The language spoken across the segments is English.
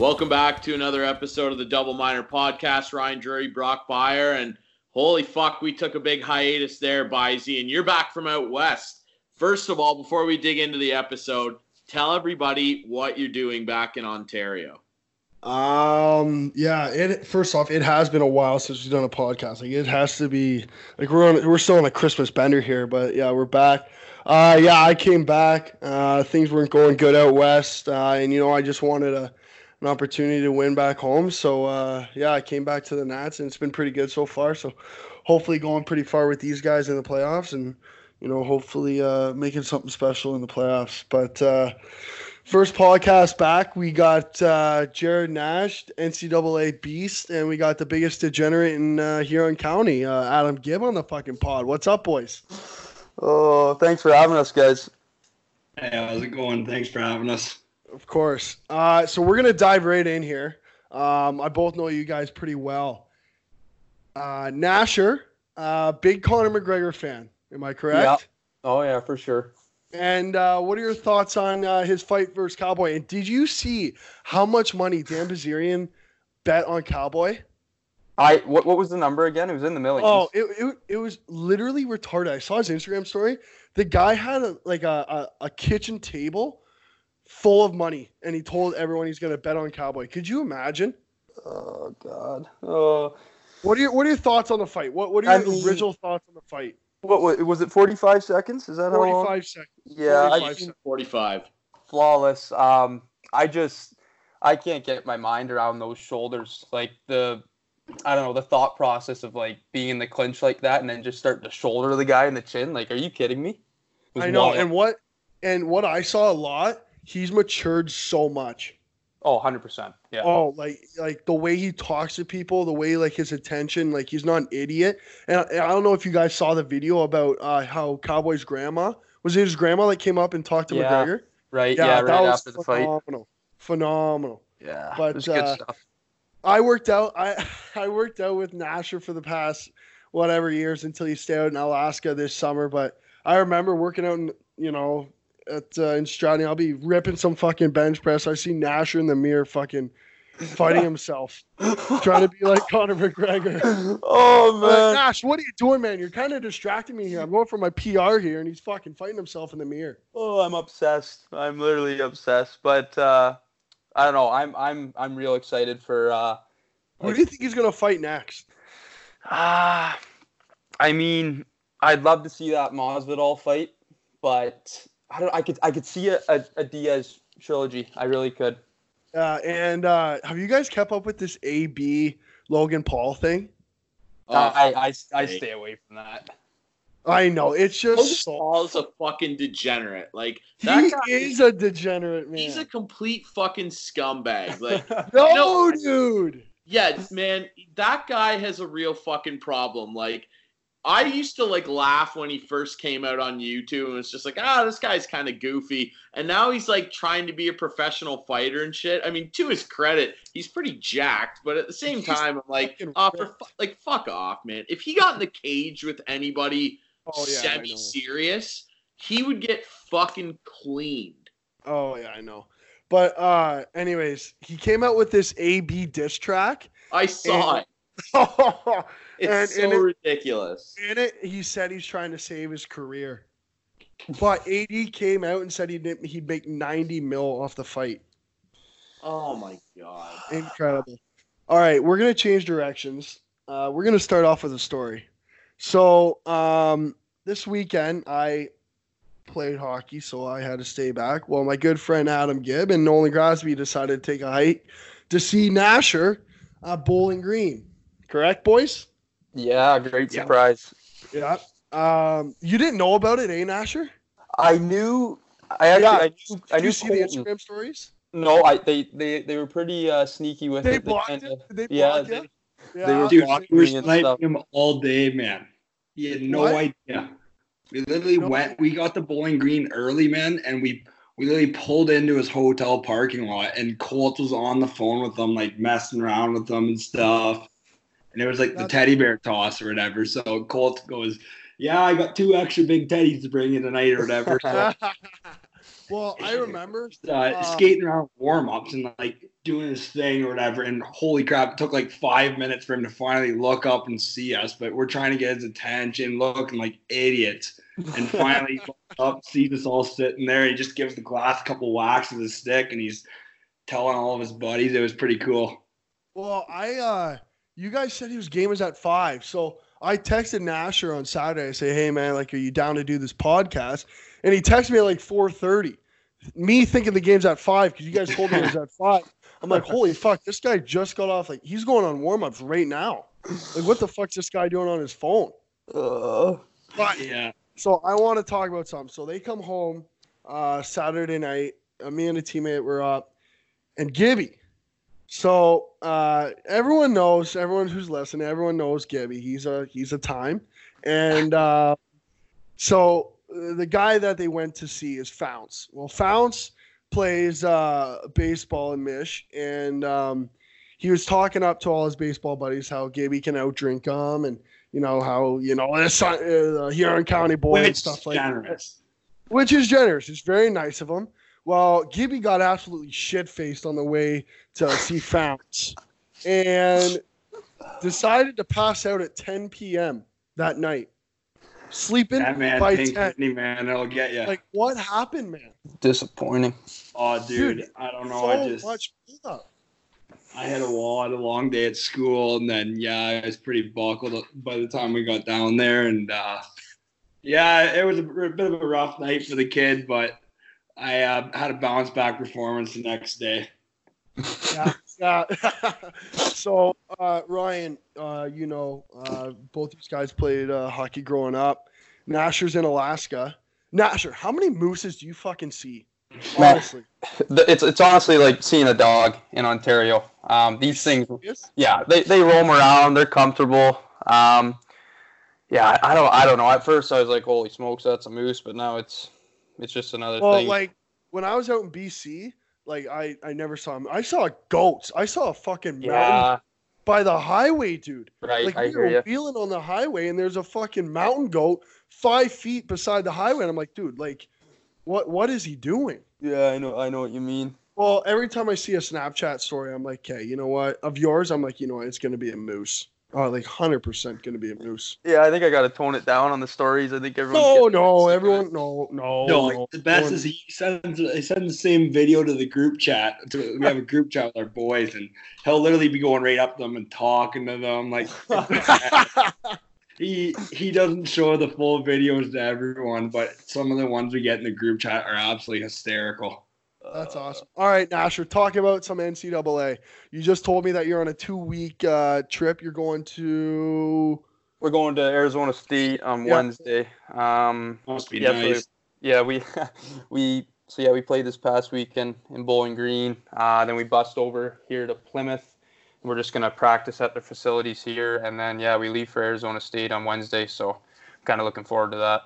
Welcome back to another episode of the Double Minor Podcast. Ryan Drury, Brock Beyer, and holy fuck, we took a big hiatus there, Bizy, and you're back from out west. First of all, before we dig into the episode, tell everybody what you're doing back in Ontario. Um. Yeah. It first off, it has been a while since we've done a podcast. Like it has to be like we're on. We're still on a Christmas bender here, but yeah, we're back. Uh. Yeah, I came back. Uh. Things weren't going good out west. Uh. And you know, I just wanted a an opportunity to win back home. So uh. Yeah, I came back to the Nats, and it's been pretty good so far. So hopefully, going pretty far with these guys in the playoffs, and you know, hopefully, uh, making something special in the playoffs. But uh First podcast back, we got uh, Jared Nash, NCAA beast, and we got the biggest degenerate in uh, Huron County, uh, Adam Gibb, on the fucking pod. What's up, boys? Oh, thanks for having us, guys. Hey, how's it going? Thanks for having us. Of course. Uh, so we're gonna dive right in here. Um, I both know you guys pretty well. Uh, Nasher, uh, big Conor McGregor fan. Am I correct? Yeah. Oh yeah, for sure. And uh, what are your thoughts on uh, his fight versus Cowboy? And did you see how much money Dan Bilzerian bet on Cowboy? I what, what was the number again? It was in the millions. Oh, it, it, it was literally retarded. I saw his Instagram story. The guy had a, like a, a, a kitchen table full of money, and he told everyone he's going to bet on Cowboy. Could you imagine? Oh God. Oh. What are your What are your thoughts on the fight? What What are your I mean- original thoughts on the fight? What was, was it? Forty five seconds? Is that how long? Forty five seconds. Yeah, 45 I, seconds. 45. flawless. Um, I just I can't get my mind around those shoulders. Like the I don't know the thought process of like being in the clinch like that and then just starting to shoulder the guy in the chin. Like, are you kidding me? I know, wild. and what and what I saw a lot. He's matured so much. oh, 100 percent. Yeah. Oh, like like the way he talks to people, the way like his attention, like he's not an idiot. And I, I don't know if you guys saw the video about uh, how Cowboy's grandma was it his grandma that came up and talked to Yeah. McGregor. right. Yeah. that right was after the fight. phenomenal, phenomenal. Yeah. But, it was good uh, stuff. I worked out. I I worked out with Nasher for the past whatever years until he stayed out in Alaska this summer. But I remember working out in you know at uh, in Stratford. I'll be ripping some fucking bench press. I see Nasher in the mirror, fucking fighting himself, trying to be like Conor McGregor. oh I'm like, man. Nash, what are you doing, man? You're kind of distracting me here. I'm going for my PR here, and he's fucking fighting himself in the mirror. Oh, I'm obsessed. I'm literally obsessed. But uh, I don't know. I'm I'm I'm real excited for. Uh, Who do you think he's gonna fight next? ah, I mean, I'd love to see that Masvidal fight, but I don't. I could I could see a, a, a Diaz trilogy. I really could. Uh, and uh, have you guys kept up with this AB Logan Paul thing? Oh, I, I, I stay away from that. I know it's just Logan just so. Paul's a fucking degenerate. Like that He guy, is a degenerate man. he's a complete fucking scumbag. Like no, No. dude. Yeah, man, that guy has a real fucking problem. Like, I used to like laugh when he first came out on YouTube and was just like, ah, this guy's kind of goofy. And now he's like trying to be a professional fighter and shit. I mean, to his credit, he's pretty jacked, but at the same He's time, I'm like, ah, for fu- like, fuck off, man. If he got in the cage with anybody Oh yeah, semi-serious, he would get fucking cleaned. Oh yeah, I know. But uh, anyways, he came out with this AB diss track. I saw And- it. It's and- so and it- ridiculous. In it, he said he's trying to save his career. But AD came out and said he didn't. He'd make ninety mil off the fight. Oh my god. Incredible. All right, we're gonna change directions. Uh, we're gonna start off with a story. So um, this weekend I played hockey, so I had to stay back. Well, my good friend Adam Gibb and Nolan Crosby decided to take a hike to see Nasher at Bowling Green. Correct, boys? Yeah, great Yeah. surprise. Yeah. Um, you didn't know about it, eh, Nasher? I knew. I actually. Yeah. I knew. I knew you see the Instagram stories? No, I they they they were pretty uh, sneaky with They it. blocked kinda- it. They yeah, blocked they- it. they Yeah. were Dude, blocking we were me and sniping stuff. him all day, man. He had no What? idea. We literally No. went. We got the Bowling Green early, man, and we we literally pulled into his hotel parking lot, and Colt was on the phone with them, like messing around with them and stuff. And it was like the teddy bear toss or whatever. So Colt goes, "Yeah, I got two extra big teddies to bring you tonight or whatever." So, well, I remember. uh, Uh, skating around warm ups and like doing his thing or whatever. And holy crap, it took like five minutes for him to finally look up and see us. But we're trying to get his attention, looking like idiots. And finally, up, sees us all sitting there. He just gives the glass a couple whacks with his stick, and he's telling all of his buddies. It was pretty cool. Well, I uh you guys said he was game was at five. So I texted Nasher on Saturday. I say, hey man, like, are you down to do this podcast? And he texted me at like 4:30. Me thinking the game's at five because you guys told me it was at five. I'm like, holy fuck, this guy just got off. Like, he's going on warm ups right now. Like, what the fuck's this guy doing on his phone? Uh, But Yeah. so I want to talk about something. So they come home uh, Saturday night. Uh, me and a teammate were up, and Gibby. So uh, everyone knows, everyone who's listening, everyone knows Gibby. He's a he's a time, and uh, so uh, the guy that they went to see is Founce. Well, Founce plays uh, baseball in Mish, and um, he was talking up to all his baseball buddies how Gibby can outdrink them, and you know how you know this uh, Huron County boy and stuff like that generous. which is generous. It's very nice of him. Well, Gibby got absolutely shit faced on the way to see Founts and decided to pass out at 10 p.m. that night, sleeping That man, by pink 10. Disney man, that'll get you. Like, what happened, man? disappointing. oh, dude, dude, I don't know. so I just much buildup. I had a wall, had a long day at school, and then yeah, I was pretty buckled by the time we got down there, and uh, yeah, it was a bit of a rough night for the kid, but I uh, had a bounce back performance the next day. Yeah. yeah. so, uh, Ryan, uh, you know, uh, both these guys played uh, hockey growing up. Nasher's in Alaska. Nasher, how many mooses do you fucking see? Honestly. The- It's it's honestly like seeing a dog in Ontario. Um, these things, yeah, they, they roam around. They're comfortable. Um, yeah, I, I don't I don't know. At first, I was like, "Holy smokes, that's a moose!" But now it's it's just another Well, thing. like when I was out in BC, like I I never saw him. I saw goats. I saw a fucking mountain yeah, by the highway, dude. right. Like I we hear were you. wheeling on the highway, and there's a fucking mountain goat five feet beside the highway, and I'm like, dude, like, what what is he doing? Yeah, I know. I know what you mean. Well, every time I see a Snapchat story, I'm like, okay, you know what? Of yours, I'm like, you know what? It's gonna be a moose. Oh, like hundred percent gonna be a moose. Yeah, I think I got to tone it down on the stories. I think everyone. No, no, everyone, no, no, No, no. the best no. is he sends he sends the same video to the group chat. To, we have a group chat with our boys, and he'll literally be going right up to them and talking to them like he he doesn't show the full videos to everyone, but some of the ones we get in the group chat are absolutely hysterical. That's awesome. All right, Nasher, talk about some NCAA. You just told me that you're on a two week uh, trip. You're going to. We're going to Arizona State on Yeah. Wednesday. Um, Must be Yeah, nice. yeah, we we so yeah we played this past weekend in Bowling Green. Uh, then we bust over here to Plymouth. We're just gonna practice at their facilities here, and then yeah, we leave for Arizona State on Wednesday. So, kind of looking forward to that.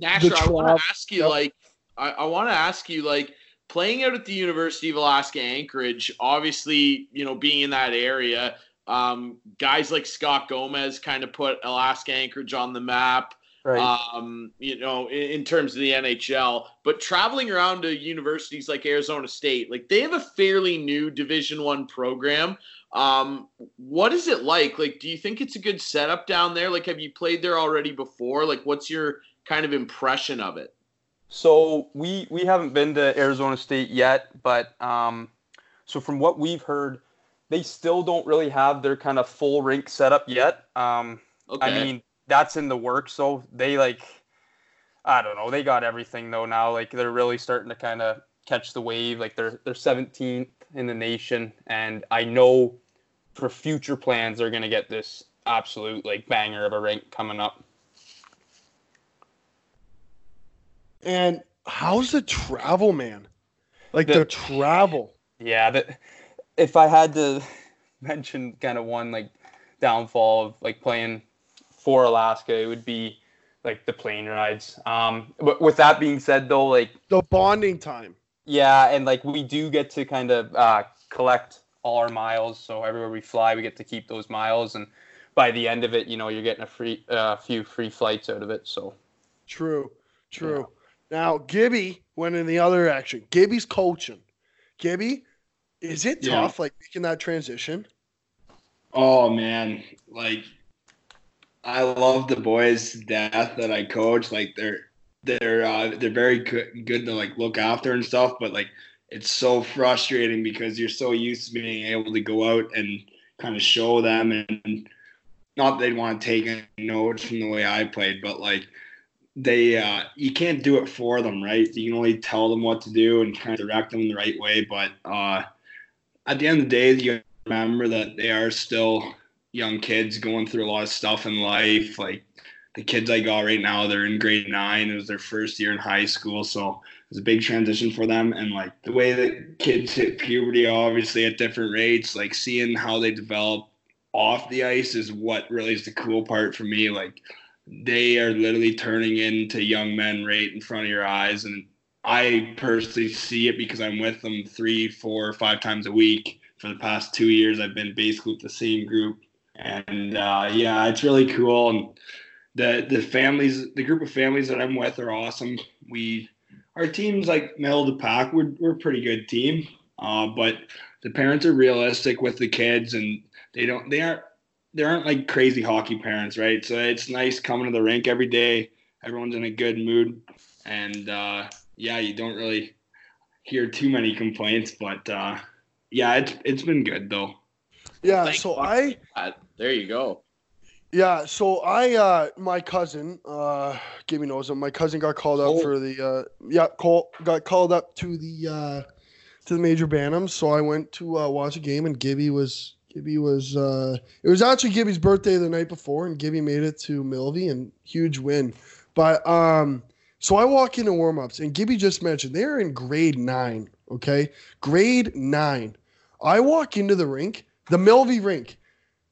Nasher, I want to ask you, Yep. like, I, I want to ask you, like, playing out at the University of Alaska Anchorage, obviously, you know, being in that area, um, guys like Scott Gomez kind of put Alaska Anchorage on the map. Right. um, you know, in, in terms of the NHL. But traveling around to universities like Arizona State, like they have a fairly new Division One program. Um, what is it like? Like, do you think it's a good setup down there? Like, have you played there already before? Like, what's your kind of impression of it? So we we haven't been to Arizona State yet, but um, so from what we've heard, they still don't really have their kind of full rink setup yet. Um, Okay. I mean, that's in the works. So they like, I don't know. They got everything though now. Like they're really starting to kind of catch the wave. Like they're they're 17th in the nation, and I know for future plans they're gonna get this absolute like banger of a rink coming up. And how's the travel, man? Like The- the travel. Yeah, that if I had to mention kind of one like downfall of like playing for Alaska, it would be like the plane rides. Um, but with that being said, though, like The bonding time. yeah, and like we do get to kind of uh, collect all our miles. So everywhere we fly, we get to keep those miles, and by the end of it, you know, you're getting a free a uh, few free flights out of it. So True. True. Now Gibby went in the other action. Gibby's coaching. Gibby, Is it Yeah. tough, like making that transition? Oh man, like I love the boys to death that I coach. Like they're they're uh, they're very good good to like look after and stuff. But like it's so frustrating because you're so used to being able to go out and kind of show them and not that they want to take any notes from the way I played, but like they uh, you can't do it for them, right? You can only tell them what to do and kind of direct them in the right way. But uh, at the end of the day, you remember that they are still young kids going through a lot of stuff in life. Like the kids I got right now, they're in grade nine. It was their first year in high school, so it was a big transition for them. And like the way that kids hit puberty, obviously at different rates, like seeing how they develop off the ice is what really is the cool part for me. Like they are literally turning into young men right in front of your eyes, and I personally see it because I'm with them three, four, five times a week for the past two years. I've been basically with the same group, and uh, yeah, it's really cool. And the the families, the group of families that I'm with are awesome. We our team's like middle of the pack. We're we're a pretty good team, uh, but the parents are realistic with the kids, and they don't they aren't they aren't like crazy hockey parents, right? So it's nice coming to the rink every day. Everyone's in a good mood, and uh, yeah, you don't really hear too many complaints, but uh, yeah, it's it's been good though. Yeah, Thank so. I Uh, there you go. yeah, so I uh my cousin, uh Gibby knows him. My cousin got called up Cole. for the uh yeah, Cole got called up to the uh to the major Bantams. So I went to uh watch a game and Gibby was Gibby was uh it was actually Gibby's birthday the night before and Gibby made it to Milvey and huge win. But um so I walk into warm-ups and Gibby just mentioned they're in grade nine, okay? Grade nine. I walk into the rink, the Milvey rink.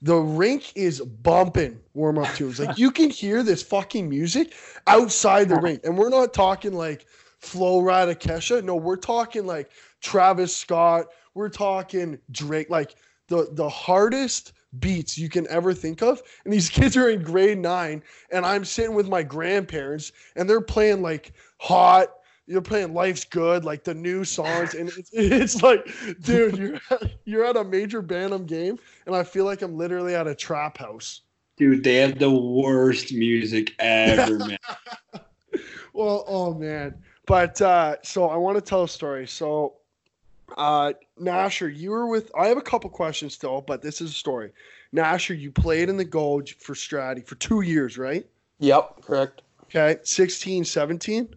The rink is bumping warm up tunes. Like you can hear this fucking music outside the rink. And we're not talking like Flo Rida Kesha. No, we're talking like Travis Scott. We're talking Drake. Like the the hardest beats you can ever think of. And these kids are in grade nine, and I'm sitting with my grandparents, and they're playing like hot. You're playing "Life's Good," like the new songs, and it's, it's like, dude, you're you're at a major Bantam game, and I feel like I'm literally at a trap house. Dude, they have the worst music ever, man. Well, oh man. But uh so I want to tell a story. So uh Nasher, you were with I have a couple questions still, but this is a story. Nasher, you played in the Gulch for Stratty for two years, right? Yep, correct. Okay. 16, 17?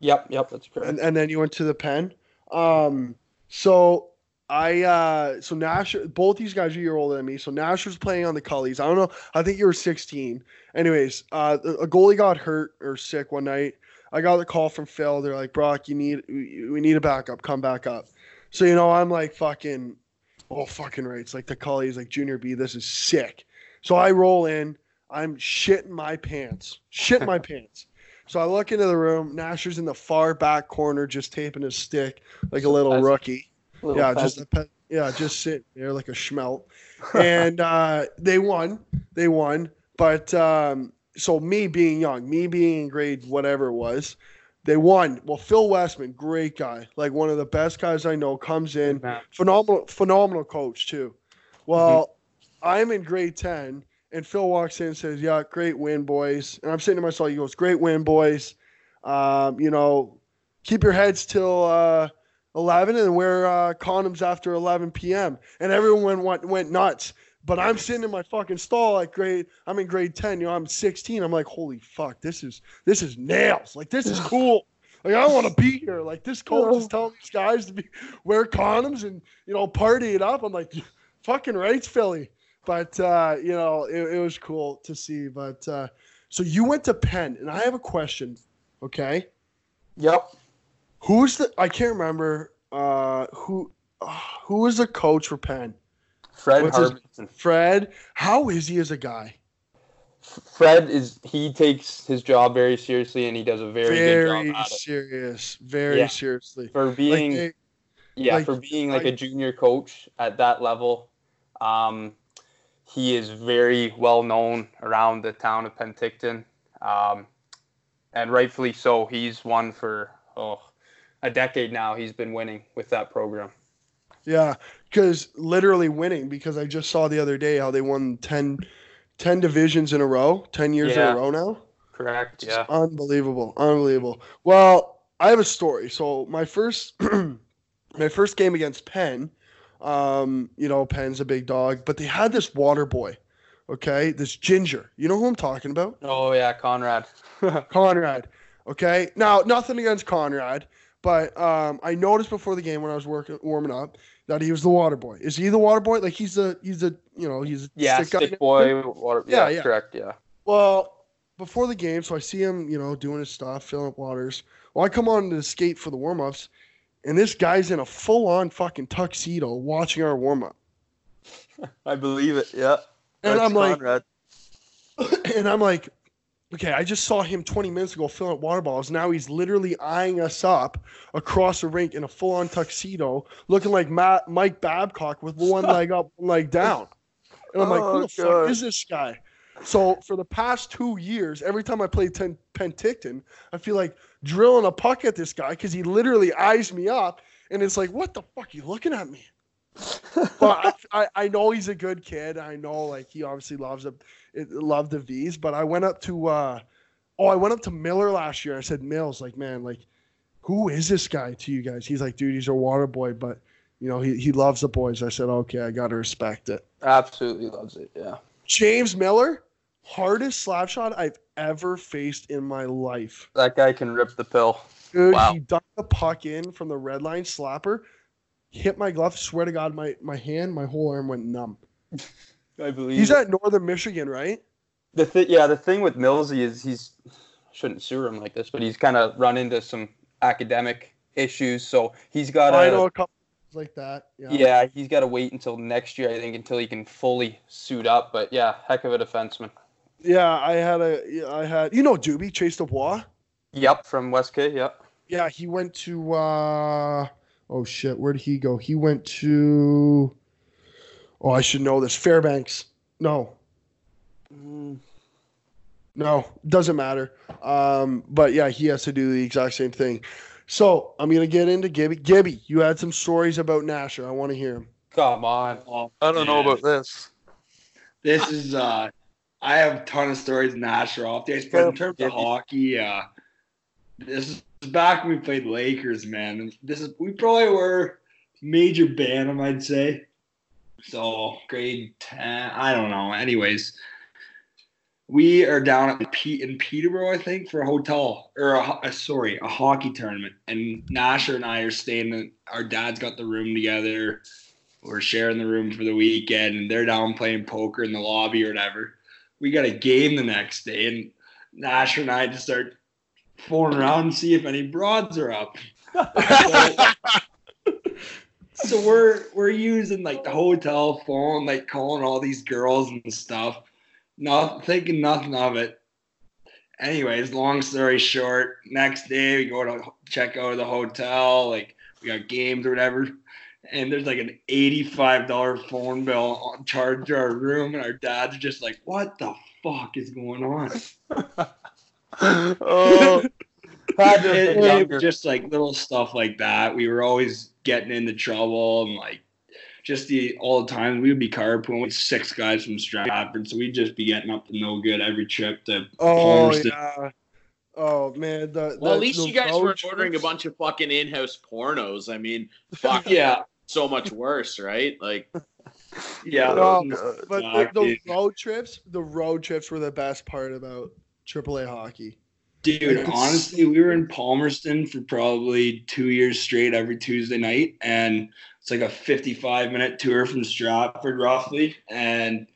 Yep, yep, that's correct. and, and then you went to the pen. Um, so I uh, so Nasher, both these guys are a year older than me. So Nasher's playing on the Cullies. I don't know. I think you were 16. Anyways, uh, a goalie got hurt or sick one night. I got the call from Phil. They're like, Brock, you need we need a backup. Come back up. So you know, I'm like fucking, oh fucking right. It's like the Cullies, like Junior B. This is sick. So I roll in. I'm shitting my pants. Shitting my pants. So I look into the room. Nasher's in the far back corner, just taping his stick like a little rookie. Little Yeah, pet- just a pet, yeah, just sitting there like a schmelt. And uh, they won. They won. But um, so me being young, me being in grade whatever it was, they won. Well, Phil Westman, great guy, like one of the best guys I know, comes in phenomenal phenomenal coach too. Well, I'm in grade 10 and Phil walks in and says, "Yeah, great win, boys." And I'm saying to myself, he goes, "Great win, boys. Um, you know, keep your heads till uh 11 and wear uh, condoms after 11 p.m." And everyone went went nuts. But I'm sitting in my fucking stall like grade. I'm in grade 10. You know, I'm 16. I'm like, holy fuck, this is this is nails. Like this is cool. Like I want to be here. Like this coach is telling these guys to be wear condoms and you know party it up. I'm like, fucking rights, Philly. But uh, you know, it, it was cool to see. But uh, so you went to Penn, and I have a question. Okay, Yep. who's the? I can't remember. Uh, who uh, who was the coach for Penn? Fred What's his-. Fred. How is he as a guy? Fred is he takes his job very seriously and he does a very, good Very job at it. serious. Very Yeah. seriously. For Like, being they- yeah, like, for being like a junior coach at that level, um, he is very well known around the town of Penticton, um, and rightfully so. He's won for oh, a decade now. He's been winning with that program. Yeah, because literally winning. Because I just saw the other day how they won 10, 10 divisions in a row, ten years Yeah. in a row now. Correct. Just Yeah. unbelievable, unbelievable. Well, I have a story. So my first, my first game against Penn, um, you know, Penn's a big dog, but they had this water boy, okay, this ginger. You know who I'm talking about? Oh yeah, Conrad. Conrad. Okay. Now, nothing against Conrad, but um, I noticed before the game when I was working warming up that he was the water boy. Is he the water boy? Like he's a he's a you know he's a yeah, stick stick boy. Water, Yeah, yeah, yeah. correct. Yeah. Well, before the game, so I see him, you know, doing his stuff, filling up waters. Well, I come on to the skate for the warm ups, and this guy's in a full on fucking tuxedo watching our warm up. I believe it. Yeah. And That's I'm like, and I'm like, okay, I just saw him 20 minutes ago filling up water bottles. Now he's literally eyeing us up across the rink in a full on tuxedo, looking like Matt, Mike Babcock with one leg up, one leg down. And I'm like, who Oh, the fuck is this guy? So for the past two years, every time I play ten, Penticton, I feel like drilling a puck at this guy because he literally eyes me up, and it's like, what the fuck? are You looking at me? But I, I, I know he's a good kid. I know like he obviously loves the it, loved the Vees. But I went up to uh, oh I went up to Miller last year. I said Mills like man like who is this guy to you guys? He's like dude he's a water boy, but you know he he loves the boys. I said okay I got to respect it. Absolutely loves it. Yeah. James Miller, hardest slap shot I've ever faced in my life. That guy can rip the pill. Dude, Wow. he dunked the puck in from the red line slapper, hit my glove. Swear to God, my my hand, my whole arm went numb. I believe. He's it. at Northern Michigan, right? the thing. Yeah, the thing with Millsy is he's shouldn't sue him like this, but he's kind of run into some academic issues. So he's got I know a couple like that. Yeah. Yeah, he's got to wait until next year, I think, until he can fully suit up. But yeah, heck of a defenseman. Yeah, I had a, I had, you know, Doobie Chase Dubois. Yep, from West K. Yep. Yeah, he went to, uh, oh shit, where did he go? He went to, oh, I should know this. Fairbanks. No, no, doesn't matter. Um, but yeah, he has to do the exact same thing. So I'm gonna get into Gibby. Gibby, you had some stories about Nasher. I want to hear them. Come on. Oh, I don't know about this. This is uh I have a ton of stories in Nashville off days, but in terms of hockey, uh this is back when we played Lakers, man. And This is we probably were major Bantam, I'd say. So grade ten, I don't know. Anyways, we are down at Pete in Peterborough, I think, for a hotel or a, uh, sorry, a hockey tournament. And Nasher and I are staying. In, our dad's got the room together. We're sharing the room for the weekend, and they're down playing poker in the lobby or whatever. We got a game the next day, and Nasher and I just start fooling around and see if any broads are up. so, so we're we're using like the hotel phone, like calling all these girls and stuff, not thinking nothing of it. Anyways, long story short, next day we go to check out of the hotel, like we got games or whatever, and there's like an eighty-five dollar phone bill on charge to our room, and our dad's just like, "What the fuck is going on?" oh, had It- it just like little stuff like that. We were always getting into trouble and like just the all the time we would be carpooling with six guys from Stratford, so we'd just be getting up to no good every trip to Oh Palmerston. yeah. Oh man. The, Well, the- at least the you guys weren't ordering a bunch of fucking in-house pornos. I mean, fuck, Yeah, so much worse, right? Like, yeah. No, those- But Fuck, the, those road trips, the road trips were the best part about AAA hockey. Dude, honestly, we were in Palmerston for probably two years straight every Tuesday night, and it's like a 55 minute tour from Stratford, roughly. And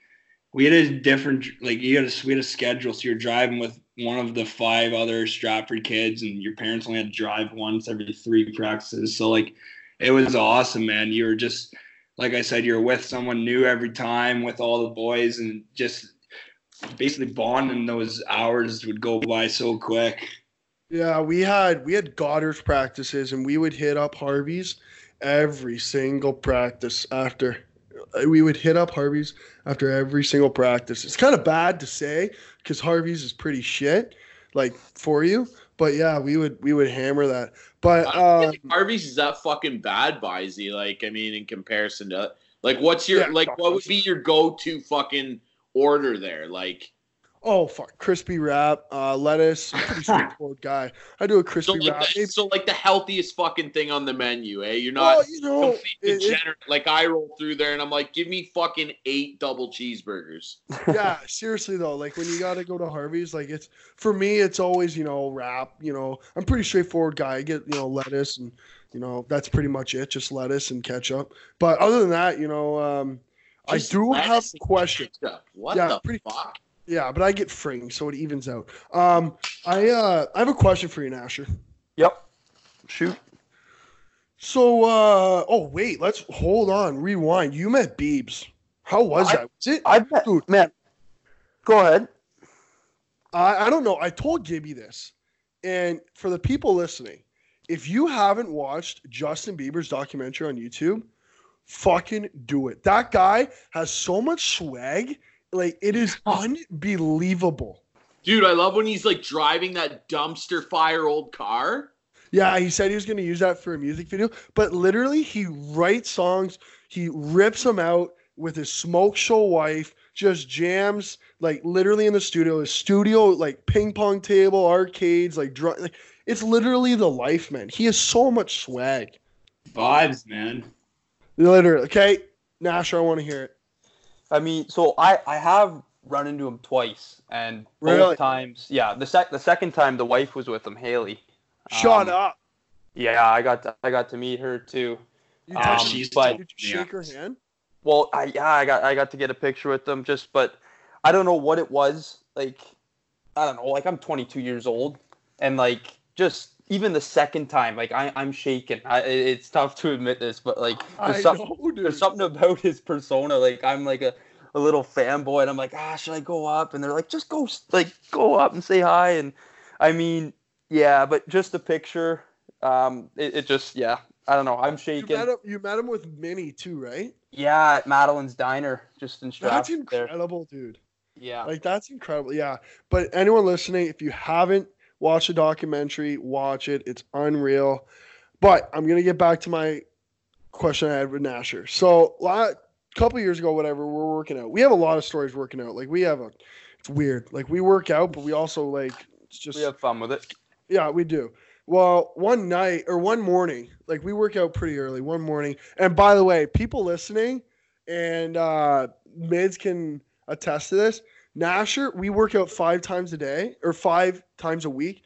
we had a different, like, you had a, we had a schedule, so you're driving with one of the five other Stratford kids, and your parents only had to drive once every three practices. So, like, it was awesome, man. You were just, like I said, you're with someone new every time with all the boys, and just basically bonding those hours would go by so quick. Yeah, we had we had Goddard's practices, and we would hit up Harvey's every single practice after. uh, We would hit up Harvey's after every single practice. It's kind of bad to say because Harvey's is pretty shit, like for you. But yeah, we would we would hammer that. But I um, Harvey's is that fucking bad, Bizey. Like, I mean, in comparison to like, what's your Yeah, like? What would be your go-to fucking order there? Like, oh fuck, crispy wrap, uh, lettuce. Straightforward guy. I do a so crispy like, wrap. the, so like the healthiest fucking thing on the menu, eh? You're not well, you know, complete it- it- degenerate. like I roll through there and I'm like, give me fucking eight double cheeseburgers. yeah, seriously though, like when you gotta go to Harvey's, like it's for me, it's always you know wrap. You know, I'm pretty straightforward guy. I get you know lettuce and you know that's pretty much it, just lettuce and ketchup. But other than that, you know, um, I do have and a What Yeah, the pretty- fuck? Yeah, but I get fring, so it evens out. Um, I uh, I have a question for you, Nasher. Yep. Shoot. So, uh, oh wait, let's hold on, rewind. You met Beebs. How was I- that? Was it? I bet, Dude. man. Go ahead. I, I don't know. I told Gibby this, and for the people listening, if you haven't watched Justin Bieber's documentary on YouTube, fucking do it. That guy has so much swag. Like it is oh. unbelievable. Dude, I love when he's like driving that dumpster fire old car. Yeah, he said he was going to use that for a music video, but literally he writes songs, he rips them out with his smoke show wife, just jams like literally in the studio, his studio like ping pong table, arcades, like, dr- like it's literally the life, man. He has so much swag. Vibes, man. Literally, okay, Nasher, I want to hear it. I mean, so I I have run into him twice, and both Really? times, yeah. The sec the second time the wife was with him, Hailey. Shut Um, up. Yeah, I got to, I got to meet her too. You um, touched, she's but- did you shake her hand? Well, I yeah, I got I got to get a picture with them just but I don't know what it was. Like I don't know, like I'm 22 years old and like just even the second time like I I'm shaken. I, it's tough to admit this, but like there's something know, there's something about his persona like I'm like a a little fanboy and I'm like, "Ah, should I go up?" and they're like, "Just go like go up and say hi." And I mean, yeah, but just the picture um it, it just yeah, I don't know. I'm You shaking. met, him, you met him with Minnie too, right? Yeah, at Madelyn's Diner, just in That's Stratford there. incredible, dude. Yeah. Like that's incredible. Yeah. But anyone listening, if you haven't watched the documentary, watch it. It's unreal. But I'm gonna get back to my question I had with Nasher. So a couple years ago, whatever, we're working out. We have a lot of stories working out. Like we have a it's weird. Like we work out, but we also like it's just we have fun with it. yeah, we do. Well, one night or one morning, like we work out pretty early one morning. And by the way, people listening and uh mids can attest to this. Nasher, we work out five times a day or five times a week.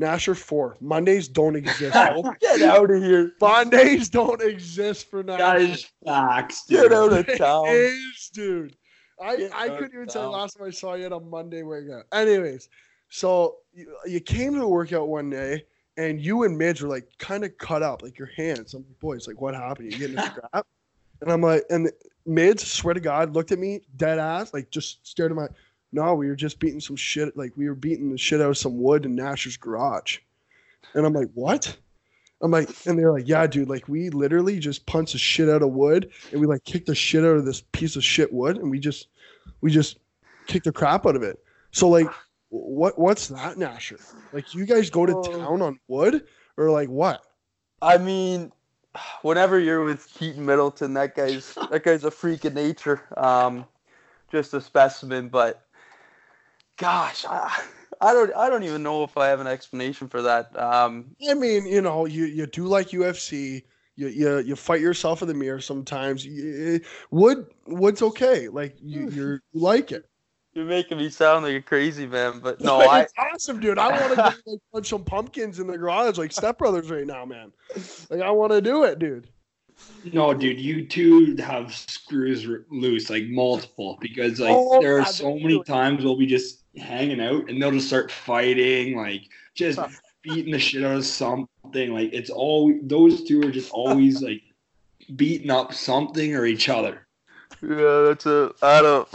Nasher four. Mondays don't exist. Get out of here. Mondays don't exist for That Nasher. is facts, Get dude. out of town. is, dude. I, Get I couldn't even tell last time I saw you on a Monday workout. Anyways, so you, you came to the workout one day and you and Midge were like kind of cut up, like your hands. I'm like, boys, like what happened? You getting a scrap? And I'm like, and Midge, swear to God, looked at me dead ass, like just stared at my. No, we were just beating some shit. Like we were beating the shit out of some wood in Nasher's garage. And I'm like, what? I'm like, and they're like, yeah, dude, like we literally just punched the shit out of wood and we like kicked the shit out of this piece of shit wood and we just, we just kicked the crap out of it. So like, what what's that, Nasher? Like you guys go to town on wood or like what? I mean, whenever you're with Keaton Middleton, that guy's that guy's a freak of nature. Um, just a specimen. But gosh, I, I don't I don't even know if I have an explanation for that. Um, I mean, you know, you you do like UFC. You, you, you fight yourself in the mirror sometimes. You, wood wood's okay. Like you you're, you like it. You're making me sound like a crazy man, but no, Like, I it's awesome, dude. I want to go like, punch some pumpkins in the garage like Step Brothers right now, man. Like I want to do it, dude. No, dude, you two have screws loose, like multiple, because like Oh, there are God, so many doing- times we'll be just hanging out and they'll just start fighting, like just beating the shit out of something. Like it's all those two are just always like beating up something or each other. yeah, that's a I don't.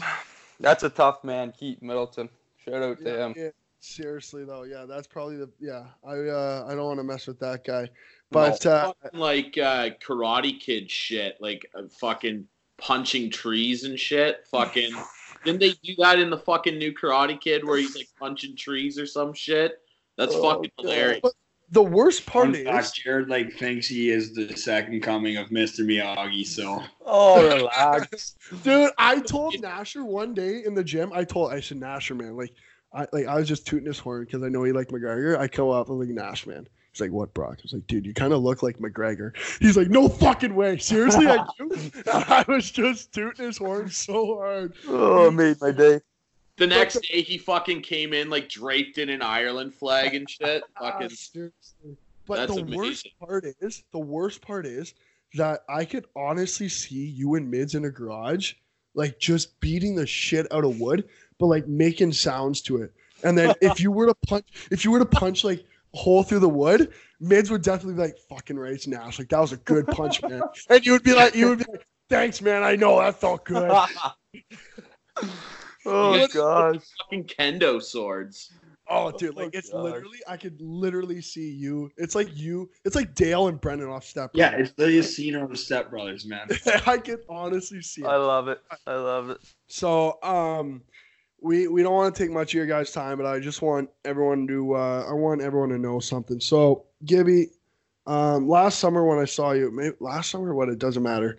That's a tough man, Keaton Middleton. Shout out to him. yeah, seriously though, yeah, that's probably the yeah. I uh, I don't want to mess with that guy, but uh, like uh, Karate Kid shit, like uh, fucking punching trees and shit. Fucking didn't they do that in the fucking new Karate Kid where he's like punching trees or some shit? That's Oh, fucking God. hilarious. The worst part Fun is, fact, Jared like thinks he is the second coming of Mr. Miyagi. So Oh, relax. dude, I told Nasher one day in the gym. I told I said Nasher, man, like I like I was just tooting his horn because I know he liked McGregor. I come up and like Nash, man. He's like, "What, Brock?" I was like, "Dude, you kind of look like McGregor." He's like, "No fucking way, seriously, I do." I was just tooting his horn so hard. Oh, it made my day. The next day, he fucking came in like draped in an Ireland flag and shit. Ah, Fucking seriously. But the worst part is, the worst part is that I could honestly see you and Mids in a garage, like just beating the shit out of wood, but like making sounds to it. And then if you were to punch, if you were to punch like a hole through the wood, Mids would definitely be like, "Fucking right, it's Nash. Like that was a good punch, man." And you would be like, "You would be like, thanks, man. I know that felt good." Oh Yeah. gosh. fucking kendo swords. Oh, dude, like Oh, it's gosh. literally, I could literally see you. It's like you. It's like Dale and Brennan off Step. yeah, it's the scene of the Step Brothers, man. I could honestly see it. I love it. I love it. So, um, we we don't want to take much of your guys' time, but I just want everyone to uh, I want everyone to know something. So, Gibby, um, last summer when I saw you, maybe last summer, what it doesn't matter.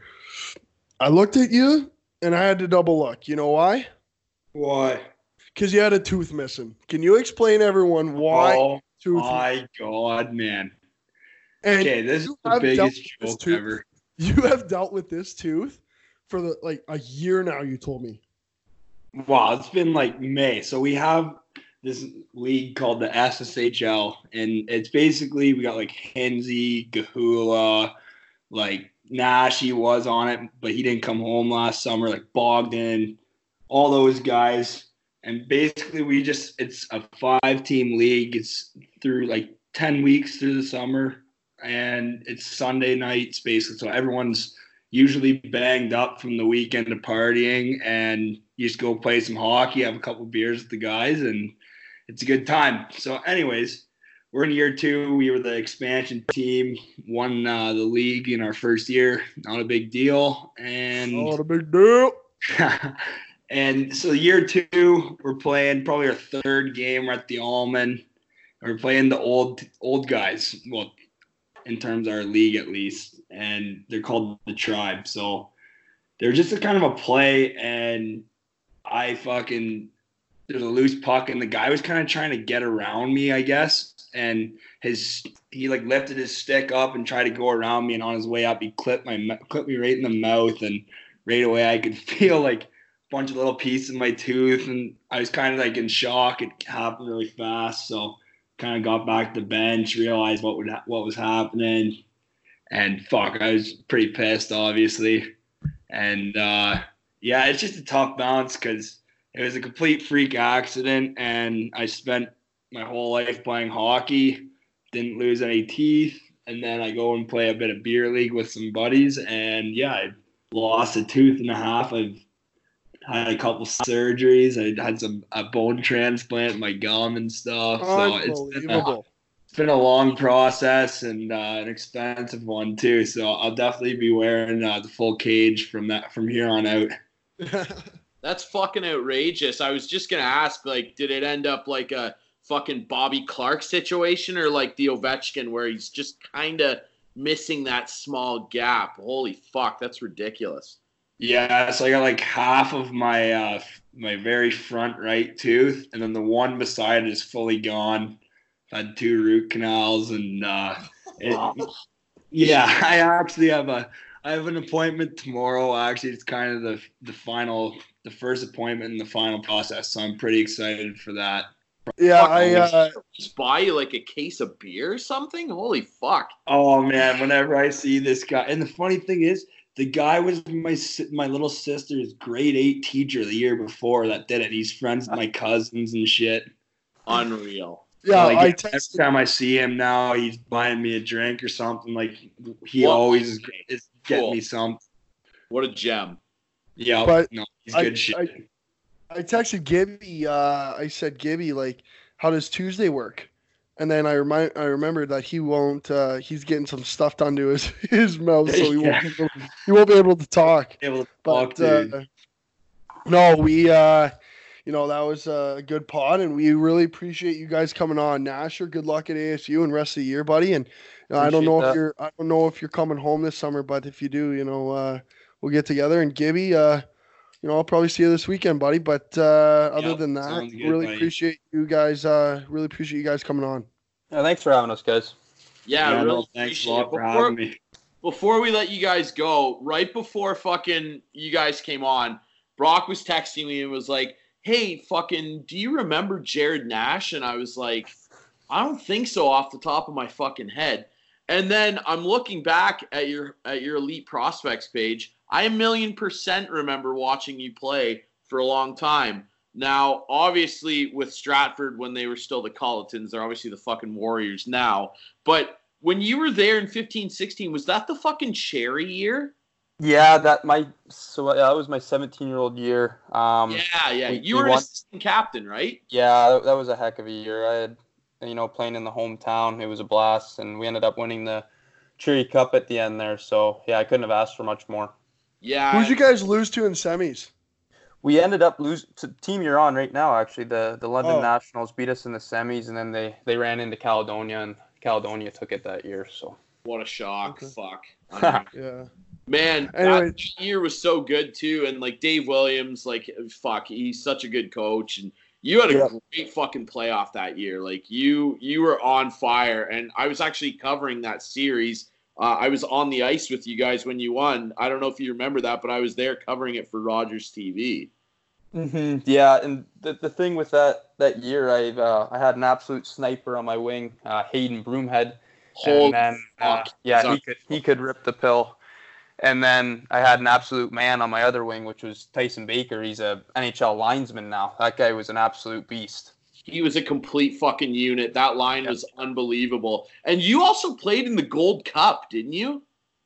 I looked at you and I had to double look. You know why? Why? Because you had a tooth missing. Can you explain everyone why Oh tooth? my god, man. and Okay, this is the biggest joke too. ever. you have dealt with this tooth for the like a year now. You told me. Wow, it's been like May. So we have this league called the SSHL, and it's basically we got like Henzi, Gahula, like Nash. He was on it, but he didn't come home last summer. Like Bogdan, all those guys, and basically we just it's a five team league. It's through like ten weeks through the summer, and it's Sunday nights basically. So everyone's usually banged up from the weekend of partying and you just go play some hockey, have a couple beers with the guys, and it's a good time. So, anyways, we're in year two. We were the expansion team, won uh, the league in our first year. Not a big deal. And Not a big deal. and so year two, we're playing probably our third game. We're at the Allman. We're playing the old old guys. Well, in terms of our league at least, and they're called the Tribe. So they're just a kind of a play, and I fucking there's a loose puck, and the guy was kind of trying to get around me, I guess, and his he like lifted his stick up and tried to go around me, and on his way up, he clipped my clipped me right in the mouth, and right away I could feel like bunch of little pieces in my tooth, and I was kind of like in shock. It happened really fast, so kind of got back to the bench, realized what would ha- what was happening, and fuck, I was pretty pissed, obviously, and uh, yeah, it's just a tough bounce because it was a complete freak accident, and I spent my whole life playing hockey, didn't lose any teeth, and then I go and play a bit of beer league with some buddies, and yeah, I lost a tooth and a half. I've had a couple surgeries. I had some a bone transplant in my gum and stuff. So it's been, a, it's been a long process and uh, an expensive one too. So I'll definitely be wearing uh, the full cage from that from here on out. That's fucking outrageous. I was just gonna ask, like, did it end up like a fucking Bobby Clarke situation or like the Ovechkin where he's just kind of missing that small gap? Holy fuck, that's ridiculous. Yeah, so I got like half of my uh, my very front right tooth, and then the one beside it is fully gone. I Had two root canals, and uh, it, yeah, I actually have a I have an appointment tomorrow. Actually, it's kind of the the final, the first appointment in the final process, so I'm pretty excited for that. yeah, I uh, Just buy you like a case of beer or something? Holy fuck. Oh man, whenever I see this guy, and the funny thing is, the guy was my my little sister's grade eight teacher the year before that did it. He's friends with my cousins and shit. Unreal. yeah, like, I every time I see him now, he's buying me a drink or something. Like he What? always is, is getting Cool. me something. What a gem. Yeah, But no, he's I- good shit. I- I texted Gibby. Uh, I said, Gibby, like, how does Tuesday work? And then I remind I remembered that he won't. Uh, he's getting some stuff done to his his mouth, so he won't. Be able, he won't be able to talk. Able to talk, But dude. uh, no, we. Uh, you know that was a good pod, and we really appreciate you guys coming on. Nasher, good luck at ASU and rest of the year, buddy. And you know, I don't know that. if you're I don't know if you're coming home this summer, but if you do, you know, uh, we'll get together. And Gibby, uh, you know, I'll probably see you this weekend, buddy. But uh, other Yep, than that, sounds good, really buddy. appreciate you guys. Uh, really appreciate you guys coming on. Yeah, thanks for having us, guys. Yeah, Yeah, really no, thanks a appreciate lot it. for Before- having me. before we let you guys go, right before fucking you guys came on, Brock was texting me and was like, "Hey, fucking, do you remember Jared Nash?" And I was like, "I don't think so off the top of my fucking head." And then I'm looking back at your at your elite prospects page. I a million percent remember watching you play for a long time. Now, obviously, with Stratford when they were still the Cullitons, they're obviously the fucking Warriors now. But when you were there in 15 16 was that the fucking cherry year Yeah, that my so yeah, that was my 17 year old year. Um, yeah yeah we- you we were won- assistant captain right Yeah, that, that was a heck of a year. I had, you know, playing in the hometown, it was a blast, and we ended up winning the Cherry Cup at the end there. So yeah, I couldn't have asked for much more. Yeah Who'd you guys lose to in semis? We ended up losing to team you're on right now. Actually, the the London Oh. Nationals beat us in the semis, and then they they ran into Caledonia, and Caledonia took it that year. So what a shock Okay. fuck I mean, Yeah. man Anyway. that year was so good too and like dave williams like fuck he's such a good coach and you had a Yeah. great fucking playoff that year like you you were on fire and i was actually covering that series uh, i was on the ice with you guys when you won i don't know if you remember that but i was there covering it for rogers tv hmm Yeah, and the, the thing with that that year, I uh, I had an absolute sniper on my wing, uh, Hayden Broomhead, and then uh, yeah, he could he could rip the pill. And then I had an absolute man on my other wing, which was Tyson Baker. He's a NHL linesman now. That guy was an absolute beast. He was a complete fucking unit. That line Yeah. was unbelievable. And you also played in the Gold Cup, didn't you?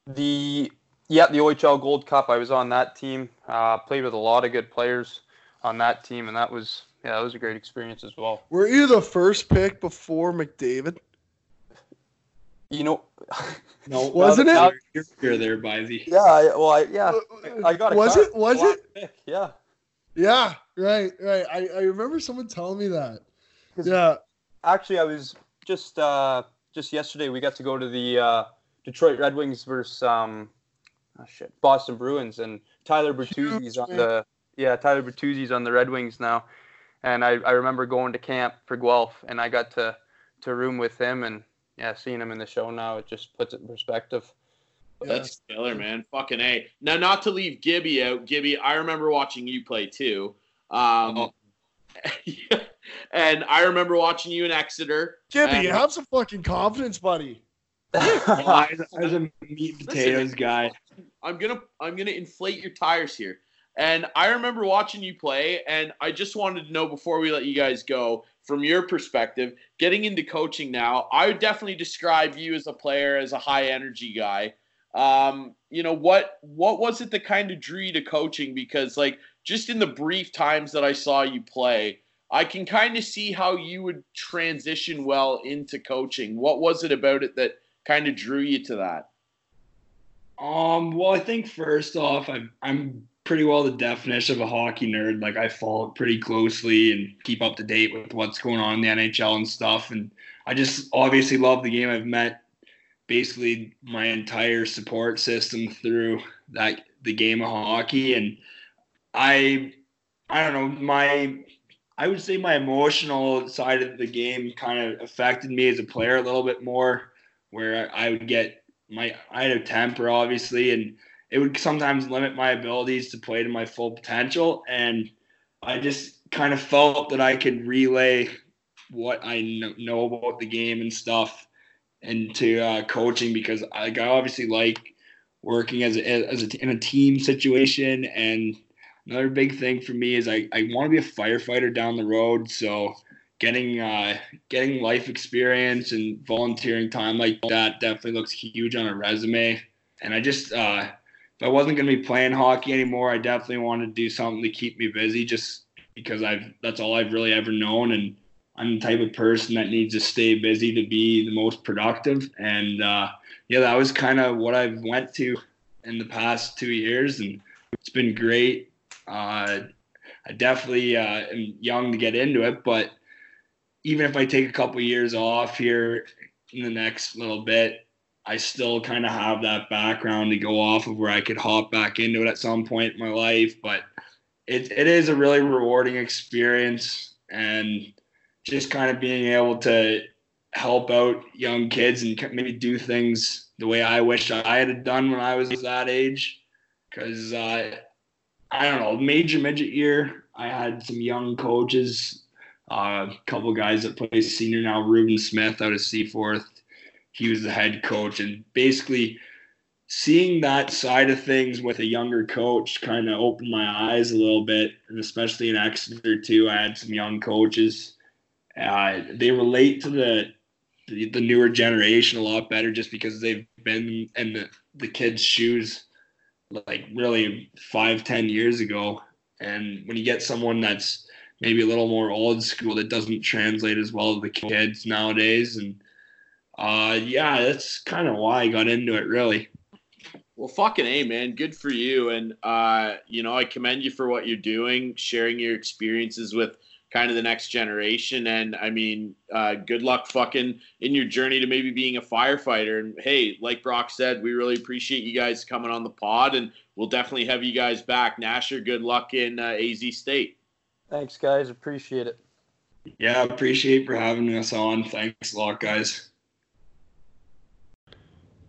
The yeah, the OHL Gold Cup. I was on that team. Uh, played with a lot of good players on that team, and that was yeah, that was a great experience as well. Were you the first pick before McDavid? You know, No, Wasn't now- it? now You're there, Bizey. yeah, I, well, I, yeah, I got a Was it? Was it? pick, Yeah. Yeah. Right. Right. I, I remember someone telling me that. 'Cause Yeah. Actually, I was just uh, just yesterday. We got to go to the uh, Detroit Red Wings versus um, oh shit, Boston Bruins, and Tyler Bertuzzi's on the yeah Tyler Bertuzzi's on the Red Wings now, and I, I remember going to camp for Guelph, and I got to to room with him, and yeah, seeing him in the show now, it just puts it in perspective. Yeah. That's killer, man. Fucking A. Now, not to leave Gibby out. Gibby, I remember watching you play too. Um, Oh. and I remember watching you in Exeter. Gibby, And- have some fucking confidence, buddy. I was, I was a meat and potatoes guy. I'm gonna I'm gonna inflate your tires here. And I remember watching you play, and I just wanted to know before we let you guys go, from your perspective, getting into coaching now, I would definitely describe you as a player as a high energy guy. Um, you know what what was it that kind of drew you to coaching? Because like just in the brief times that I saw you play, I can kind of see how you would transition well into coaching. What was it about it that kind of drew you to that? Um, well, I think first off, I'm I'm pretty well the definition of a hockey nerd. Like I follow it pretty closely and keep up to date with what's going on in the NHL and stuff. And I just obviously love the game. I've met basically my entire support system through that the game of hockey, and I I don't know my I would say my emotional side of the game kind of affected me as a player a little bit more, where I would get my I had a temper obviously, and it would sometimes limit my abilities to play to my full potential. And I just kind of felt that I could relay what I know about the game and stuff into uh, coaching because I, I obviously like working as a, as a, in a team situation. And another big thing for me is I, I want to be a firefighter down the road. So getting uh, getting life experience and volunteering time like that definitely looks huge on a resume. And I just uh, if I wasn't going to be playing hockey anymore, I definitely wanted to do something to keep me busy, just because I've that's all I've really ever known, and I'm the type of person that needs to stay busy to be the most productive. And uh, yeah, that was kind of what I've went to in the past two years, and it's been great. Uh, I definitely uh, am young to get into it, but even if I take a couple years off here in the next little bit, I still kind of have that background to go off of where I could hop back into it at some point in my life. But it, it is a really rewarding experience and just kind of being able to help out young kids and maybe do things the way I wish I had done when I was that age. Because uh, I don't know, major midget year, I had some young coaches, uh, a couple guys that play senior now, Ruben Smith out of Seaforth. He was the head coach, and basically seeing that side of things with a younger coach kind of opened my eyes a little bit, and especially in Exeter too. I had some young coaches. Uh, they relate to the, the, the newer generation a lot better just because they've been in the, the kids' shoes like really five ten years ago. And when you get someone that's maybe a little more old school that doesn't translate as well to the kids nowadays and uh yeah that's kind of why i got into it really. Well fucking a man. Good for you. And uh you know i commend you for what you're doing sharing your experiences with kind of the next generation. And I mean, uh, good luck fucking in your journey to maybe being a firefighter. And hey, like Brock said, we really appreciate you guys coming on the pod, and we'll definitely have you guys back. Nasher, good luck in uh, AZ State. Thanks, guys. Appreciate it. Yeah, appreciate for having us on. Thanks a lot, guys.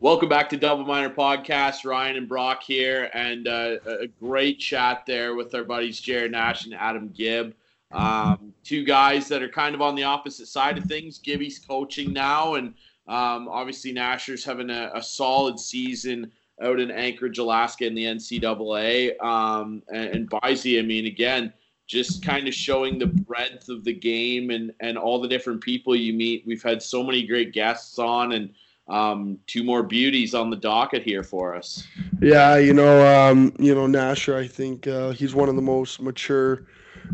Welcome back to Double Minor Podcast. Ryan and Brock here, and uh, a great chat there with our buddies Jared Nash and Adam Gibb. Um, two guys that are kind of on the opposite side of things. Gibby's coaching now, and um, obviously Nasher's having a, a, solid season out in Anchorage, Alaska, in the NCAA. Um, and, and I mean, again, just kind of showing the breadth of the game and and all the different people you meet. We've had so many great guests on, and um, two more beauties on the docket here for us. Yeah, you know, um, you know, Nasher. I think uh, he's one of the most mature,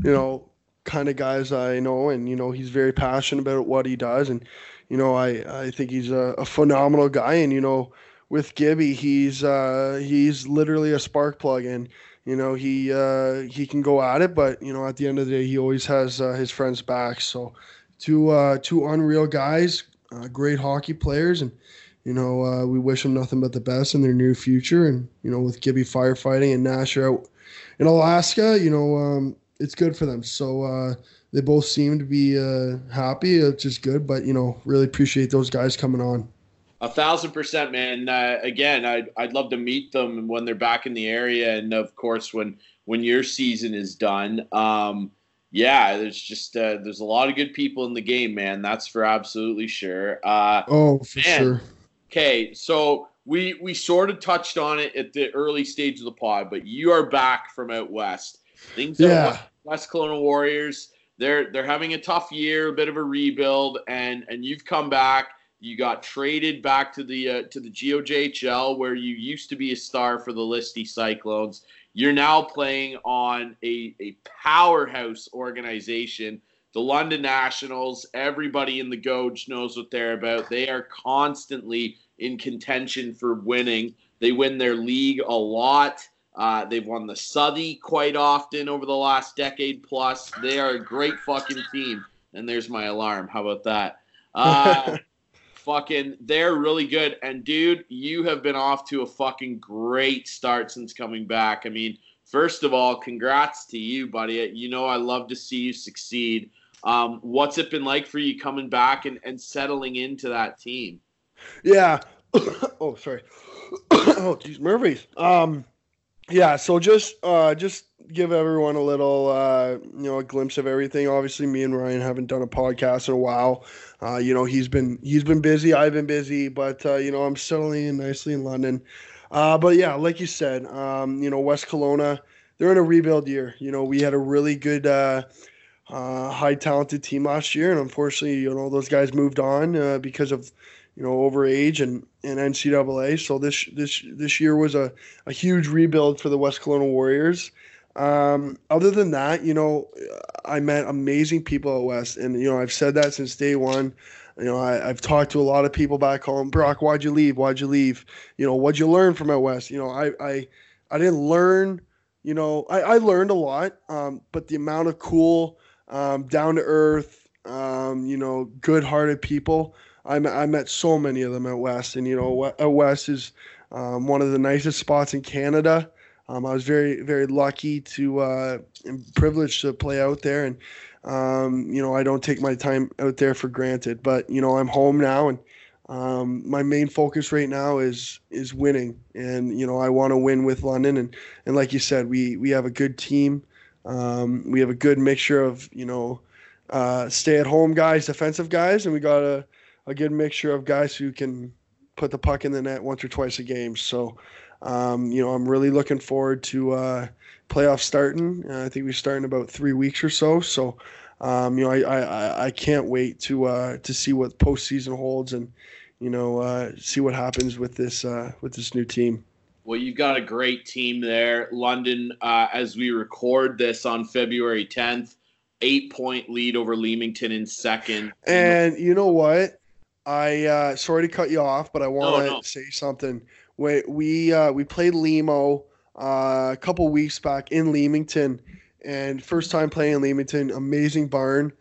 you know, kind of guys I know, and you know he's very passionate about what he does, and you know I I think he's a, a phenomenal guy, and you know with Gibby he's uh, he's literally a spark plug, and you know he uh, he can go at it, but you know at the end of the day he always has uh, his friends back. So two uh, two unreal guys, uh, great hockey players, and you know uh, we wish them nothing but the best in their near future, and you know with Gibby firefighting and Nash out in Alaska, you know. Um, it's good for them. So uh, they both seem to be uh, happy, which is good. But you know, really appreciate those guys coming on. A thousand percent, man. Uh, again, I'd I'd love to meet them when they're back in the area, and of course when when your season is done. Um, yeah, there's just uh, there's a lot of good people in the game, man. That's for absolutely sure. Uh, oh, for man. sure. Okay, so we we sort of touched on it at the early stage of the pod, but you are back from out west. Things yeah. West Kelowna Warriors. They're they're having a tough year, a bit of a rebuild, and and you've come back. You got traded back to the uh, to the GOJHL, where you used to be a star for the Listy Cyclones. You're now playing on a, a powerhouse organization, the London Nationals. Everybody in the Goj knows what they're about. They are constantly in contention for winning. They win their league a lot. Uh, they've won the Southey quite often over the last decade plus. They are a great fucking team. And there's my alarm. How about that? Uh, fucking, they're really good. And dude, you have been off to a fucking great start since coming back. I mean, first of all, congrats to you, buddy. You know I love to see you succeed. Um, what's it been like for you coming back and, and settling into that team? Yeah. oh, sorry. oh, geez, Murphy's. Um, yeah, so just uh, just give everyone a little uh, you know a glimpse of everything. Obviously, me and Ryan haven't done a podcast in a while. Uh, you know, he's been he's been busy. I've been busy, but uh, you know, I'm settling in nicely in London. Uh, but yeah, like you said, um, you know, West Kelowna, they're in a rebuild year. You know, we had a really good. Uh, uh, high talented team last year, and unfortunately, you know those guys moved on uh, because of you know over age and in NCAA. So this this this year was a, a huge rebuild for the West Kelowna Warriors. Um, other than that, you know, I met amazing people at West, and you know I've said that since day one. You know, I, have talked to a lot of people back home. Brock, why'd you leave? Why'd you leave? You know, what'd you learn from at West? You know, I I I didn't learn you know, I, I learned a lot, um, but the amount of cool, um, down to earth, um, you know, good hearted people. I, I met so many of them at West, and you know, at West is um, one of the nicest spots in Canada. Um, I was very, very lucky to uh, and privileged to play out there, and um, you know, I don't take my time out there for granted. But you know, I'm home now, and um, my main focus right now is is winning, and you know, I want to win with London, and and like you said, we we have a good team. Um, we have a good mixture of you know, uh, stay at home guys, defensive guys, and we got a a good mixture of guys who can put the puck in the net once or twice a game. So um, you know, I'm really looking forward to uh, playoffs starting. Uh, I think we start in about three weeks or so. So, um, you know, I, I, I can't wait to uh, to see what postseason holds and you know uh, see what happens with this uh, with this new team. Well, you've got a great team there, London. Uh, as we record this on February 10th, eight point lead over Leamington in second. And you know what? I uh, sorry to cut you off, but I want to no, no. say something we we uh, we played Limo uh, a couple weeks back in Leamington, and first time playing in Leamington, amazing barn,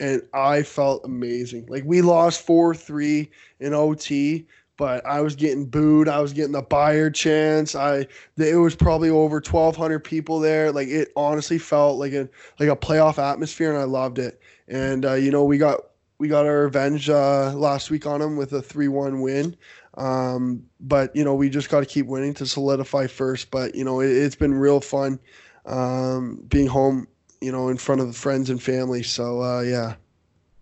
and I felt amazing. Like we lost four three in OT, but I was getting booed. I was getting the buyer chance. I it was probably over twelve hundred people there. Like it honestly felt like a like a playoff atmosphere, and I loved it. And uh, you know we got we got our revenge uh, last week on them with a three one win. Um, but you know, we just got to keep winning to solidify first. But you know, it, has been real fun um, being home. You know, in front of the friends and family. So uh, yeah.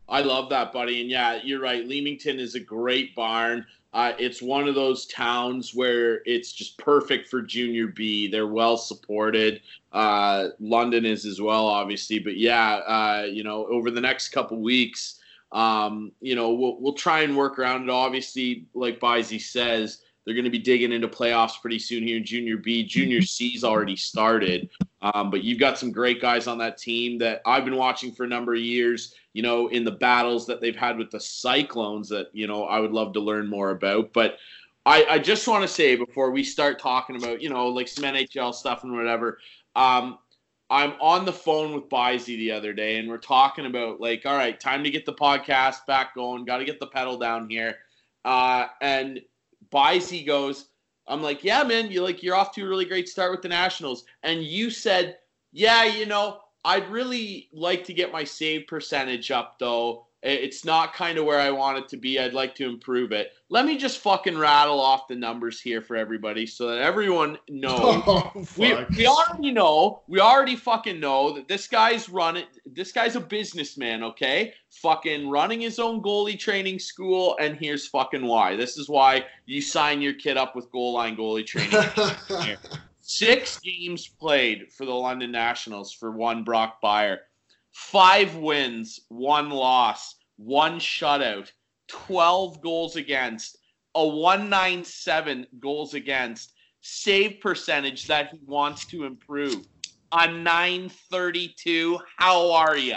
I love that, buddy. And yeah, you're right. Leamington is a great barn. Uh, it's one of those towns where it's just perfect for junior B. They're well supported. Uh, London is as well, obviously. But yeah, uh, you know, over the next couple weeks, um, you know, we'll, we'll try and work around it. Obviously, like Bisey says, they're going to be digging into playoffs pretty soon here in Junior B. Junior C's already started, um, but you've got some great guys on that team that I've been watching for a number of years. You know, in the battles that they've had with the Cyclones, that you know I would love to learn more about. But I, I just want to say before we start talking about you know like some NHL stuff and whatever, um, I'm on the phone with Bisey the other day, and we're talking about like, all right, time to get the podcast back going. Got to get the pedal down here. Uh, and Bisey goes, I'm like, yeah, man, you like you're off to a really great start with the Nationals. And you said, yeah, you know, I'd really like to get my save percentage up though. It's not kind of where I want it to be. I'd like to improve it. Let me just fucking rattle off the numbers here for everybody so that everyone knows. Oh, we, we already know. We already fucking know that this guy's running. This guy's a businessman, okay? Fucking running his own goalie training school, and here's fucking why. This is why you sign your kid up with goal line goalie training. Six games played for the London Nationals for one Brock Boeser five wins, one loss, one shutout, 12 goals against, a 197 goals against, save percentage that he wants to improve. A 932. How are you?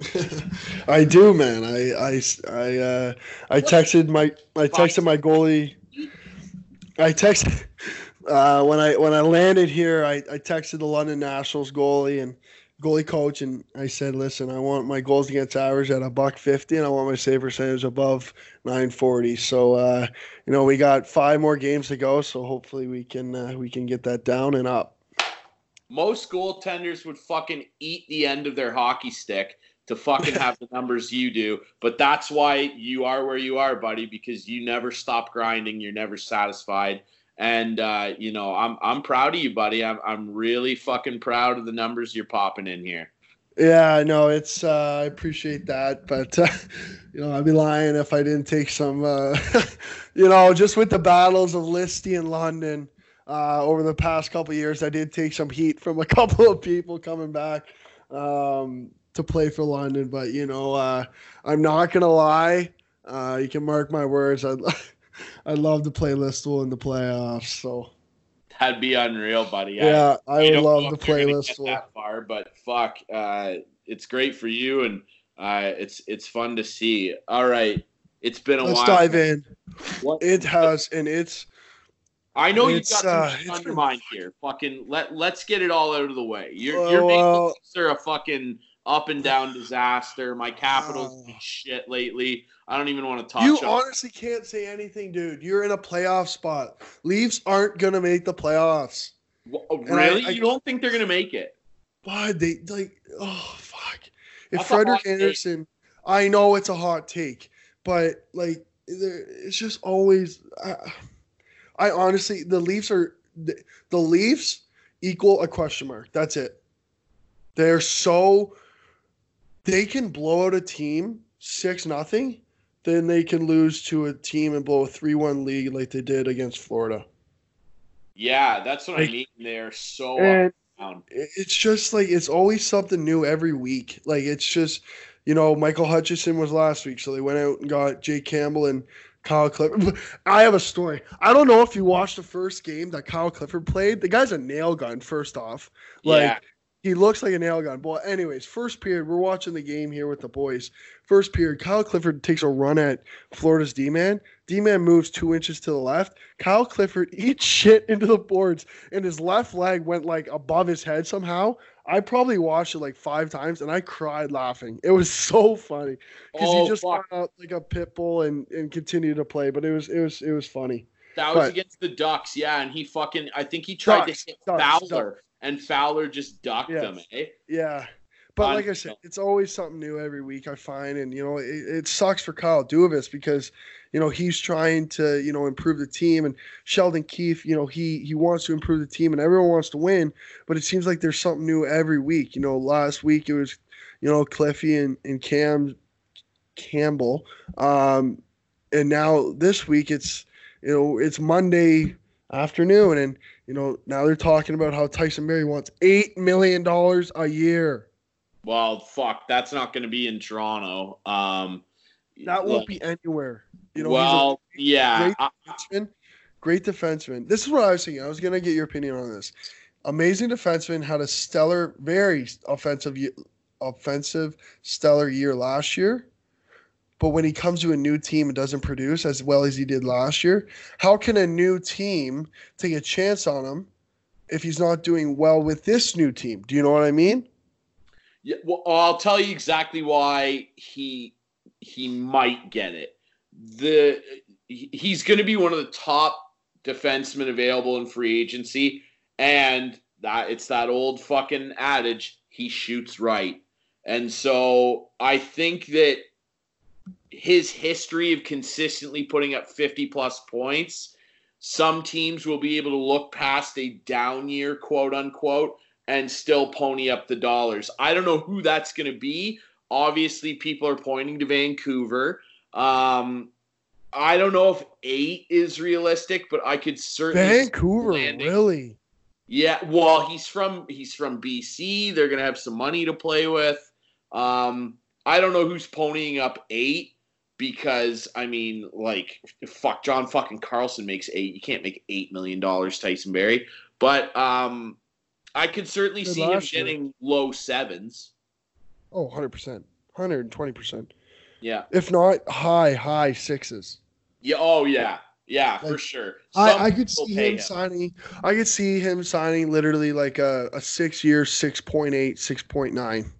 I do, man. I I I uh, I texted my I texted my goalie. I texted uh, when I when I landed here. I, I texted the London Nationals goalie and goalie coach, and I said, "Listen, I want my goals against average at a buck fifty, and I want my save percentage above nine forty. So, uh, you know, we got five more games to go, so hopefully we can uh, we can get that down and up. Most goaltenders would fucking eat the end of their hockey stick to fucking have the numbers you do, but that's why you are where you are, buddy, because you never stop grinding. You're never satisfied and uh, you know, I'm I'm proud of you, buddy. I'm I'm really fucking proud of the numbers you're popping in here. Yeah, no, it's uh, I appreciate that, but uh, you know, I'd be lying if I didn't take some, uh, you know, just with the battles of Listy and London uh, over the past couple years, I did take some heat from a couple of people coming back um, to play for London. But you know, uh, I'm not gonna lie. Uh, you can mark my words. I I'd love to play Listowel in the playoffs. So that'd be unreal, buddy. Yeah, I, I would love to play Listowel. That far, but fuck, uh, it's great for you, and uh, it's it's fun to see. All right, it's been a Let's while. dive in. What? It has, and it's I know you It's, got some uh, shit it's on your been- mind here. Fucking let let's get it all out of the way. Your Oh, your Maple well- Leafs are a fucking up and down disaster. My Capitals Oh. been shit lately. I don't even want to touch You on. honestly can't say anything, dude. You're in a playoff spot. Leafs aren't gonna make the playoffs. Wh- I- really? I- you don't think they're gonna make it? Why they like? Oh fuck! If That's Frederik take. Andersen, I know it's a hot take, but like, there, it's just always. I, I honestly, the Leafs are the, the Leafs equal a question mark. That's it. They're so they can blow out a team six nothing, then they can lose to a team and blow a three one lead like they did against Florida. Yeah, that's what I mean. They're so up and down. it's just like it's always something new every week. Like it's just, you know, Michael Hutchinson was last week, so they went out and got Jake Campbell and Kyle Clifford. I have a story. I don't know if you watched the first game that Kyle Clifford played. The guy's a nail gun. First off, like yeah, he looks like a nail gun. But anyways, first period, we're watching the game here with the boys. First period, Kyle Clifford takes a run at Florida's D man. D man moves two inches to the left. Kyle Clifford eats shit into the boards, and his left leg went like above his head somehow. I probably watched it like five times, and I cried laughing. It was so funny because Oh, he just fuck. got out like a pit bull and and continued to play. But it was it was it was funny. that was but- against the Ducks. Yeah, and he fucking. I think he tried Ducks, to hit Ducks, Fowler, and Fowler just ducked Yes. him. Eh? Yeah. But like I said, it's always something new every week, I find. And, you know, it, it sucks for Kyle Dubas because, you know, he's trying to, you know, improve the team. And Sheldon Keefe, you know, he he wants to improve the team and everyone wants to win. But it seems like there's something new every week. You know, last week it was, you know, Cliffy and, and Cam Campbell. Um, and now this week it's, you know, it's Monday afternoon. And, you know, now they're talking about how Tyson Barrie wants $8 million a year. Well, fuck, that's not going to be in Toronto. Um, That won't look, be anywhere. You know, well, yeah, great defenseman. Great defenseman. This is what I was thinking. I was gonna get your opinion on this. Amazing defenseman had a stellar, very offensive, offensive, stellar year last year. But when he comes to a new team and doesn't produce as well as he did last year, how can a new team take a chance on him if he's not doing well with this new team? Do you know what I mean? Yeah, well, I'll tell you exactly why he he might get it. The he's going to be one of the top defensemen available in free agency, and that it's that old fucking adage: he shoots right. And so I think that his history of consistently putting up 50 plus points, some teams will be able to look past a down year, quote unquote, and still pony up the dollars. I don't know who that's going to be. Obviously, people are pointing to Vancouver. Um, I don't know if eight is realistic, but I could certainly. Vancouver, really? Yeah, well, he's from he's from BC. They're gonna have some money to play with. Um, I don't know who's ponying up eight because I mean, like, fuck, John fucking Carlson makes eight. You can't make eight million dollars, Tyson Barrie. But um, I could certainly Good see him last year. getting low sevens. Oh, 100%. 120%. Yeah, If not high, high sixes. yeah. Oh yeah, yeah, for sure. I, I could see pay him signing. I could see him signing literally like a, a six year, 6.8, 6.9.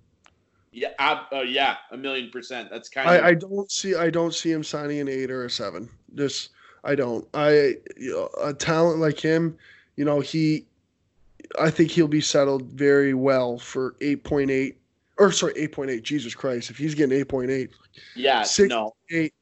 Yeah, uh, yeah, a million percent. That's kind of I, I don't see I don't see him signing an eight or a seven. Just I don't. I you know, a talent like him, you know, he I think he'll be settled very well for eight point eight or sorry, eight point eight. Jesus Christ. If he's getting eight point eight, yeah. six- no, eight,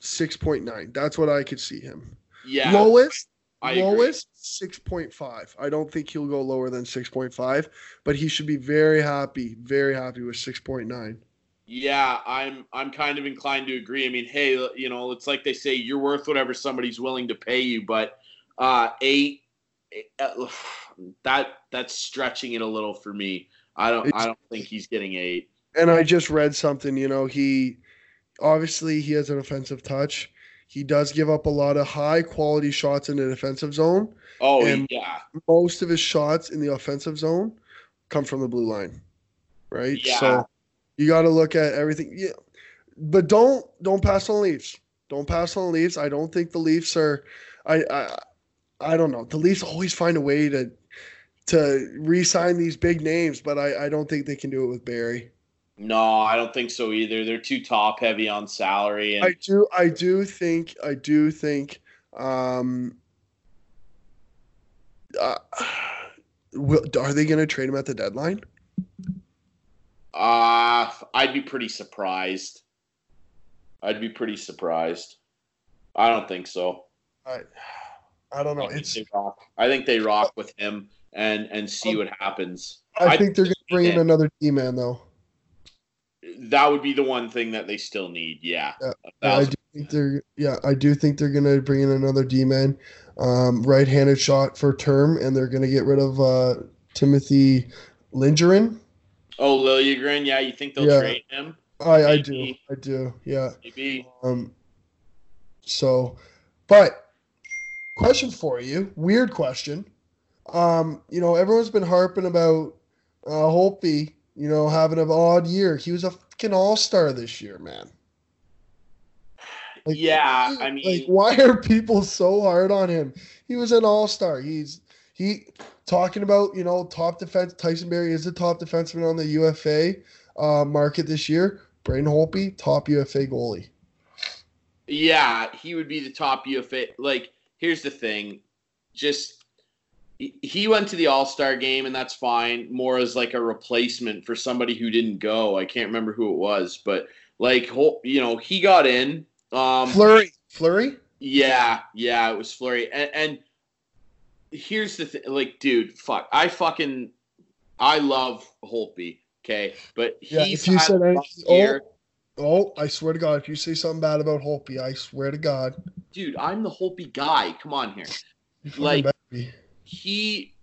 six point nine. That's what I could see him. yeah. Lowest I lowest six point five. I don't think he'll go lower than six point five, but he should be very happy, very happy with six point nine. Yeah, I'm I'm kind of inclined to agree. I mean, hey, you know, it's like they say you're worth whatever somebody's willing to pay you, but uh eight uh, that that's stretching it a little for me. I don't I don't think he's getting eight. and I just read something. You know, he obviously he has an offensive touch. He does give up a lot of high quality shots in the defensive zone. Oh And- yeah. Most of his shots in the offensive zone come from the blue line, right? Yeah. So you got to look at everything. Yeah, but don't don't pass on Leafs. Don't pass on Leafs. I don't think the Leafs are. I I I don't know. The Leafs always find a way to to re-sign these big names, but I, I don't think they can do it with Barrie. No, I don't think so either. They're too top heavy on salary. And I do I do think I do think um uh, will, are they going to trade him at the deadline? uh, I'd be pretty surprised. I'd be pretty surprised. I don't think so. I I don't know. I think, It's they rock. I think they rock with him and and see what happens. I I think they're going to bring in another D man though. That would be the one thing that they still need. Yeah. Yeah. I do think they're yeah, I do think they're gonna bring in another D man, um, right-handed shot for term, and they're gonna get rid of uh, Timothy Lingerin. Oh, Liljegren. Yeah, you think they'll Yeah. trade him? I I do I do yeah. Maybe. Um, so, but question for you, weird question. Um, you know, everyone's been harping about uh, Holtby, you know, having an odd year. He was a fucking all star this year, man. Like, Yeah, I mean, like, why are people so hard on him? He was an all star. He's he talking about you know top defense. Tyson Barrie is the top defenseman on the UFA uh, market this year. Braden Holtby, top UFA goalie. Yeah, he would be the top UFA. Like, here's the thing, just he- went to the All Star game, and that's fine. More as like a replacement for somebody who didn't go. I can't remember who it was, but like, you know, he got in. Um, Fleury, Fleury. Yeah, yeah, it was Fleury. And, and here's the thing, like, dude, fuck, I fucking, I love Holtby, okay, but Yeah, if you said anything, oh, oh, I swear to God, if you say something bad about Holtby, I swear to God, dude, I'm the Holtby guy. Come on here. Like-. He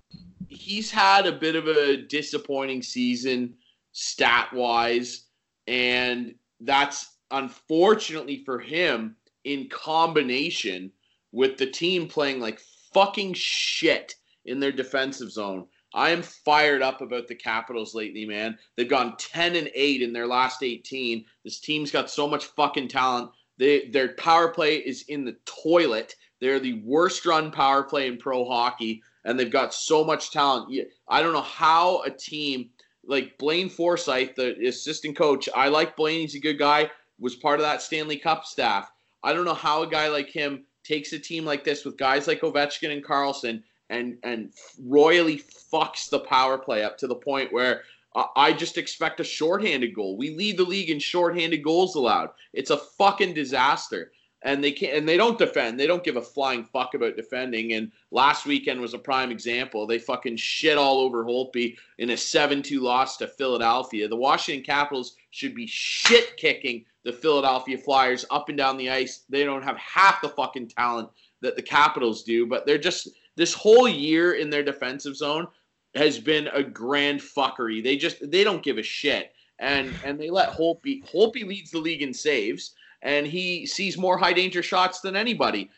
he's had a bit of a disappointing season stat wise, and that's unfortunately for him in combination with the team playing like fucking shit in their defensive zone. I am fired up about the Capitals lately, man. They've gone 10 and 8 in their last 18. This team's got so much fucking talent. They, their power play is in the toilet. They're the worst run power play in pro hockey, and they've got so much talent. I don't know how a team like Blaine Forsythe, the assistant coach, I like Blaine. He's a good guy. Was part of that Stanley Cup staff. I don't know how a guy like him takes a team like this with guys like Ovechkin and Carlson and and royally fucks the power play up to the point where I just expect a shorthanded goal. We lead the league in shorthanded goals allowed. It's a fucking disaster. And they can't and they don't defend. They don't give a flying fuck about defending. And last weekend was a prime example. They fucking shit all over Holtby in a 7-2 loss to Philadelphia. The Washington Capitals should be shit kicking the Philadelphia Flyers up and down the ice. They don't have half the fucking talent that the Capitals do, but they're just this whole year in their defensive zone has been a grand fuckery. They just they don't give a shit. And and they let Holtby Holtby leads the league in saves and he sees more high danger shots than anybody.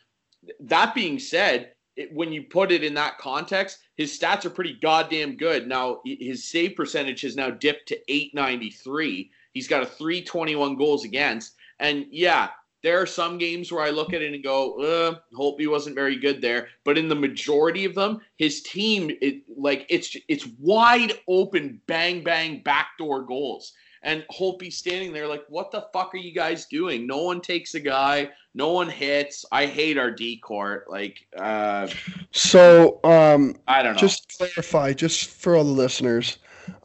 That being said, it, when you put it in that context, his stats are pretty goddamn good. Now his save percentage has now dipped to 893. He's got a 321 goals against. And yeah, there are some games where I look at it and go, uh, Holtby wasn't very good there. But in the majority of them, his team, it, like it's it's wide open, bang bang backdoor goals. And Holtby's standing there like, what the fuck are you guys doing? No one takes a guy, no one hits. I hate our D corps. Like, uh, So, um, I don't know. just to clarify, just for all the listeners,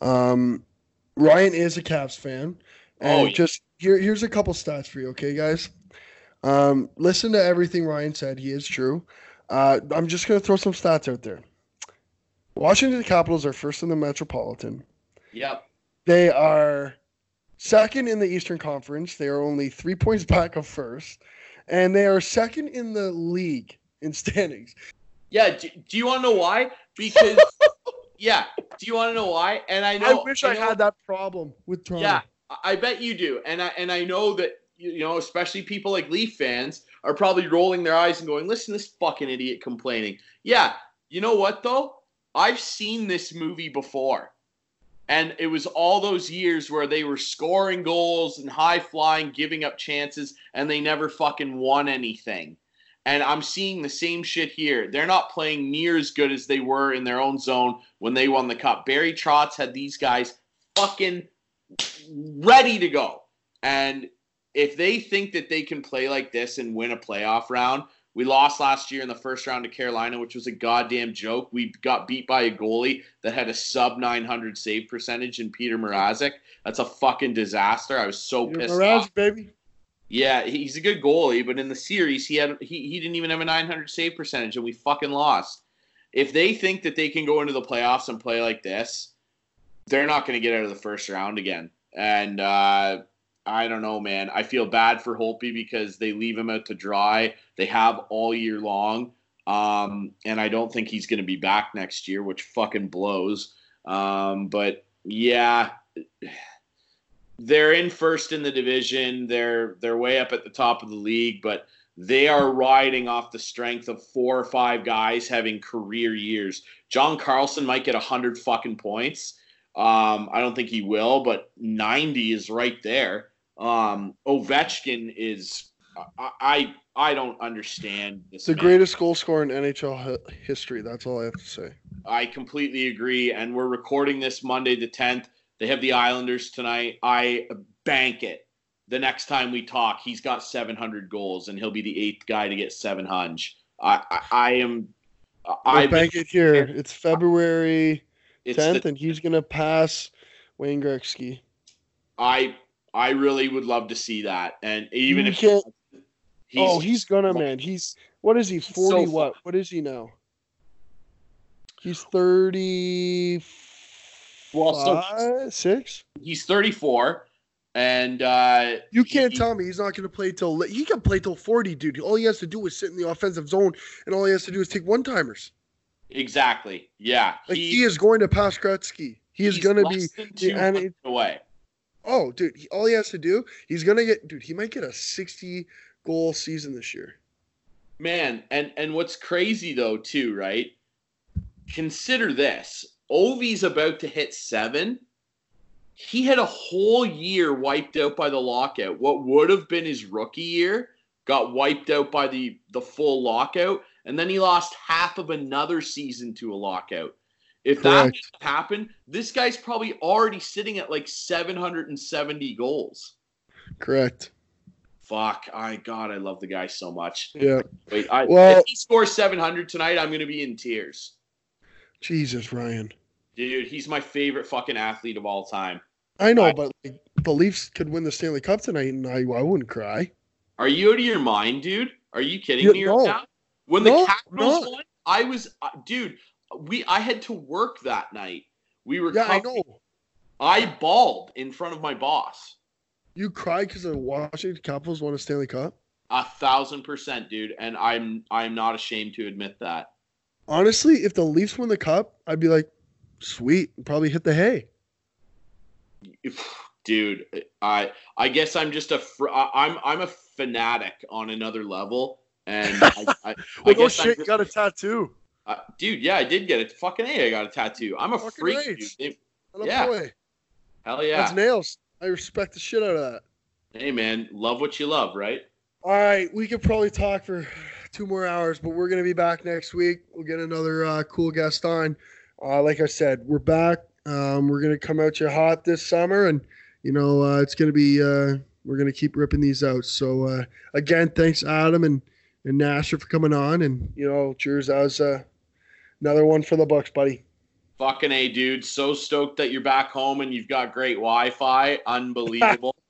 um, Ryan is a Caps fan, and Oh, yeah. just here, here's a couple stats for you, okay, guys. Um, listen to everything Ryan said; he is true. Uh, I'm just gonna throw some stats out there. Washington Capitals are first in the Metropolitan. yep. They are second in the Eastern Conference. They are only three points back of first, and they are second in the league in standings. Yeah. Do, do you want to know why? Because, yeah. Do you want to know why? And I know. I wish I, know- had that problem with Toronto. Yeah, I- I bet you do, and I and I know that you know, especially people like Leaf fans are probably rolling their eyes and going, "Listen, this fucking idiot complaining." Yeah, you know what though? I've seen this movie before, and it was all those years where they were scoring goals and high flying, giving up chances, and they never fucking won anything. And I'm seeing the same shit here. They're not playing near as good as they were in their own zone when they won the cup. Barry Trotz had these guys fucking ready to go. And if they think that they can play like this and win a playoff round, we lost last year in the first round to Carolina, which was a goddamn joke. We got beat by a goalie that had a sub 900 save percentage in Petr Mrazek. That's a fucking disaster. I was so You're pissed Mraz, off. baby. Yeah, he's a good goalie, but in the series he had he, he didn't even have a 900 save percentage and we fucking lost. If they think that they can go into the playoffs and play like this, they're not going to get out of the first round again. And uh, I don't know, man. I feel bad for Holtby because they leave him out to dry. They have all year long. Um, and I don't think he's going to be back next year, which fucking blows. Um, but yeah, they're in first in the division. They're they're way up at the top of the league, but they are riding off the strength of four or five guys having career years. John Carlson might get hundred fucking points. Um, I don't think he will, but ninety is right there. Um, Ovechkin is I, I I don't understand this. The greatest goal scorer in NHL history. That's all I have to say. I completely agree. And we're recording this Monday the 10th. They have the Islanders tonight. I bank it. The next time we talk, he's got 700 goals, and he'll be the eighth guy to get 700. I, I, I am. I bank it here. It's February it's 10th, the, and he's gonna pass Wayne Gretzky. I I really would love to see that. And even You if he's, oh, he's gonna man. He's what is he? Forty fu- what? What is he now? He's thirty. Well, so- six. he's 34, and uh, You can't he- tell me he's not gonna play till he can play till forty, dude. All he has to do is sit in the offensive zone, and all he has to do is take one timers. exactly. Yeah, Like he, is going to pass Gretzky. He is gonna be. two and away. Oh, dude! He, all he has to do, he's gonna get. Dude, he might get a sixty goal season this year. Man, and and what's crazy though too, right? Consider this: Ovi's about to hit seven. He had a whole year wiped out by the lockout. What would have been his rookie year got wiped out by the the full lockout, and then he lost half of another season to a lockout. If that happened, this guy's probably already sitting at like 770 goals. Correct. Fuck, I God, I love the guy so much. Yeah. Wait, I, Well- if he scores 700 tonight, I'm gonna be in tears, Jesus, Ryan. dude. He's my favorite fucking athlete of all time. I know, I- but like, the Leafs could win the Stanley Cup tonight, and I, I wouldn't cry. Are you out of your mind, dude? Are you kidding me no. right now? When the No, Capitals no. won, I was, uh, dude. We I had to work that night. We were. Yeah, I know. I bawled in front of my boss. You cried because the Washington Capitals won a Stanley Cup. A thousand percent, dude, and I'm I'm not ashamed to admit that. Honestly, if the Leafs win the cup, I'd be like, sweet, probably hit the hay. dude i i guess i'm just a fr- I- i'm i'm a fanatic on another level and i, I, I oh guess I'm just- got a tattoo. Uh, dude yeah i did get it fucking a i got a tattoo i'm a Fucking freak dude They- Yeah. boy. hell yeah That's nails. I respect the shit out of that. hey man love what you love right All right, we could probably talk for two more hours, but we're gonna be back next week. We'll get another uh, cool guest on. Uh, like I said, we're back. Um, we're gonna come out you hot this summer, and you know uh, it's gonna be. Uh, we're gonna keep ripping these out. So uh, again, thanks Adam and and Nasher for coming on, and you know, cheers as uh, another one for the Bucks, buddy. fucking a dude. So stoked that you're back home and you've got great wi-fi. Unbelievable.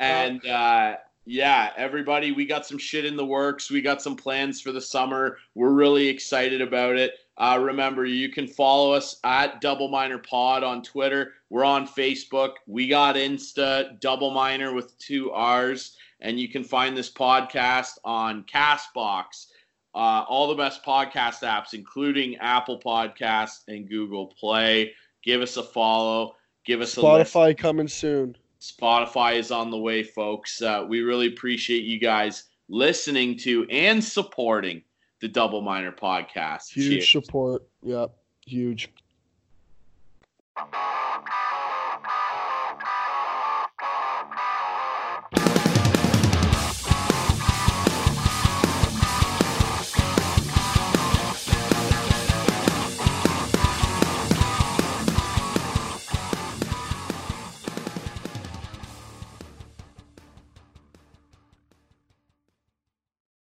And uh yeah everybody we got some shit in the works. We got some plans for the summer. We're really excited about it. Uh, remember you can follow us at double minor pod on twitter. We're on facebook. We got insta double minor with two r's. And you can find this podcast on castbox uh, all the best podcast apps including apple podcast and google play give us a follow give us. Spotify coming soon. Spotify is on the way, folks. Uh, we really appreciate you guys listening to and supporting the Double Minor podcast. Huge Cheers. support. Yep, huge.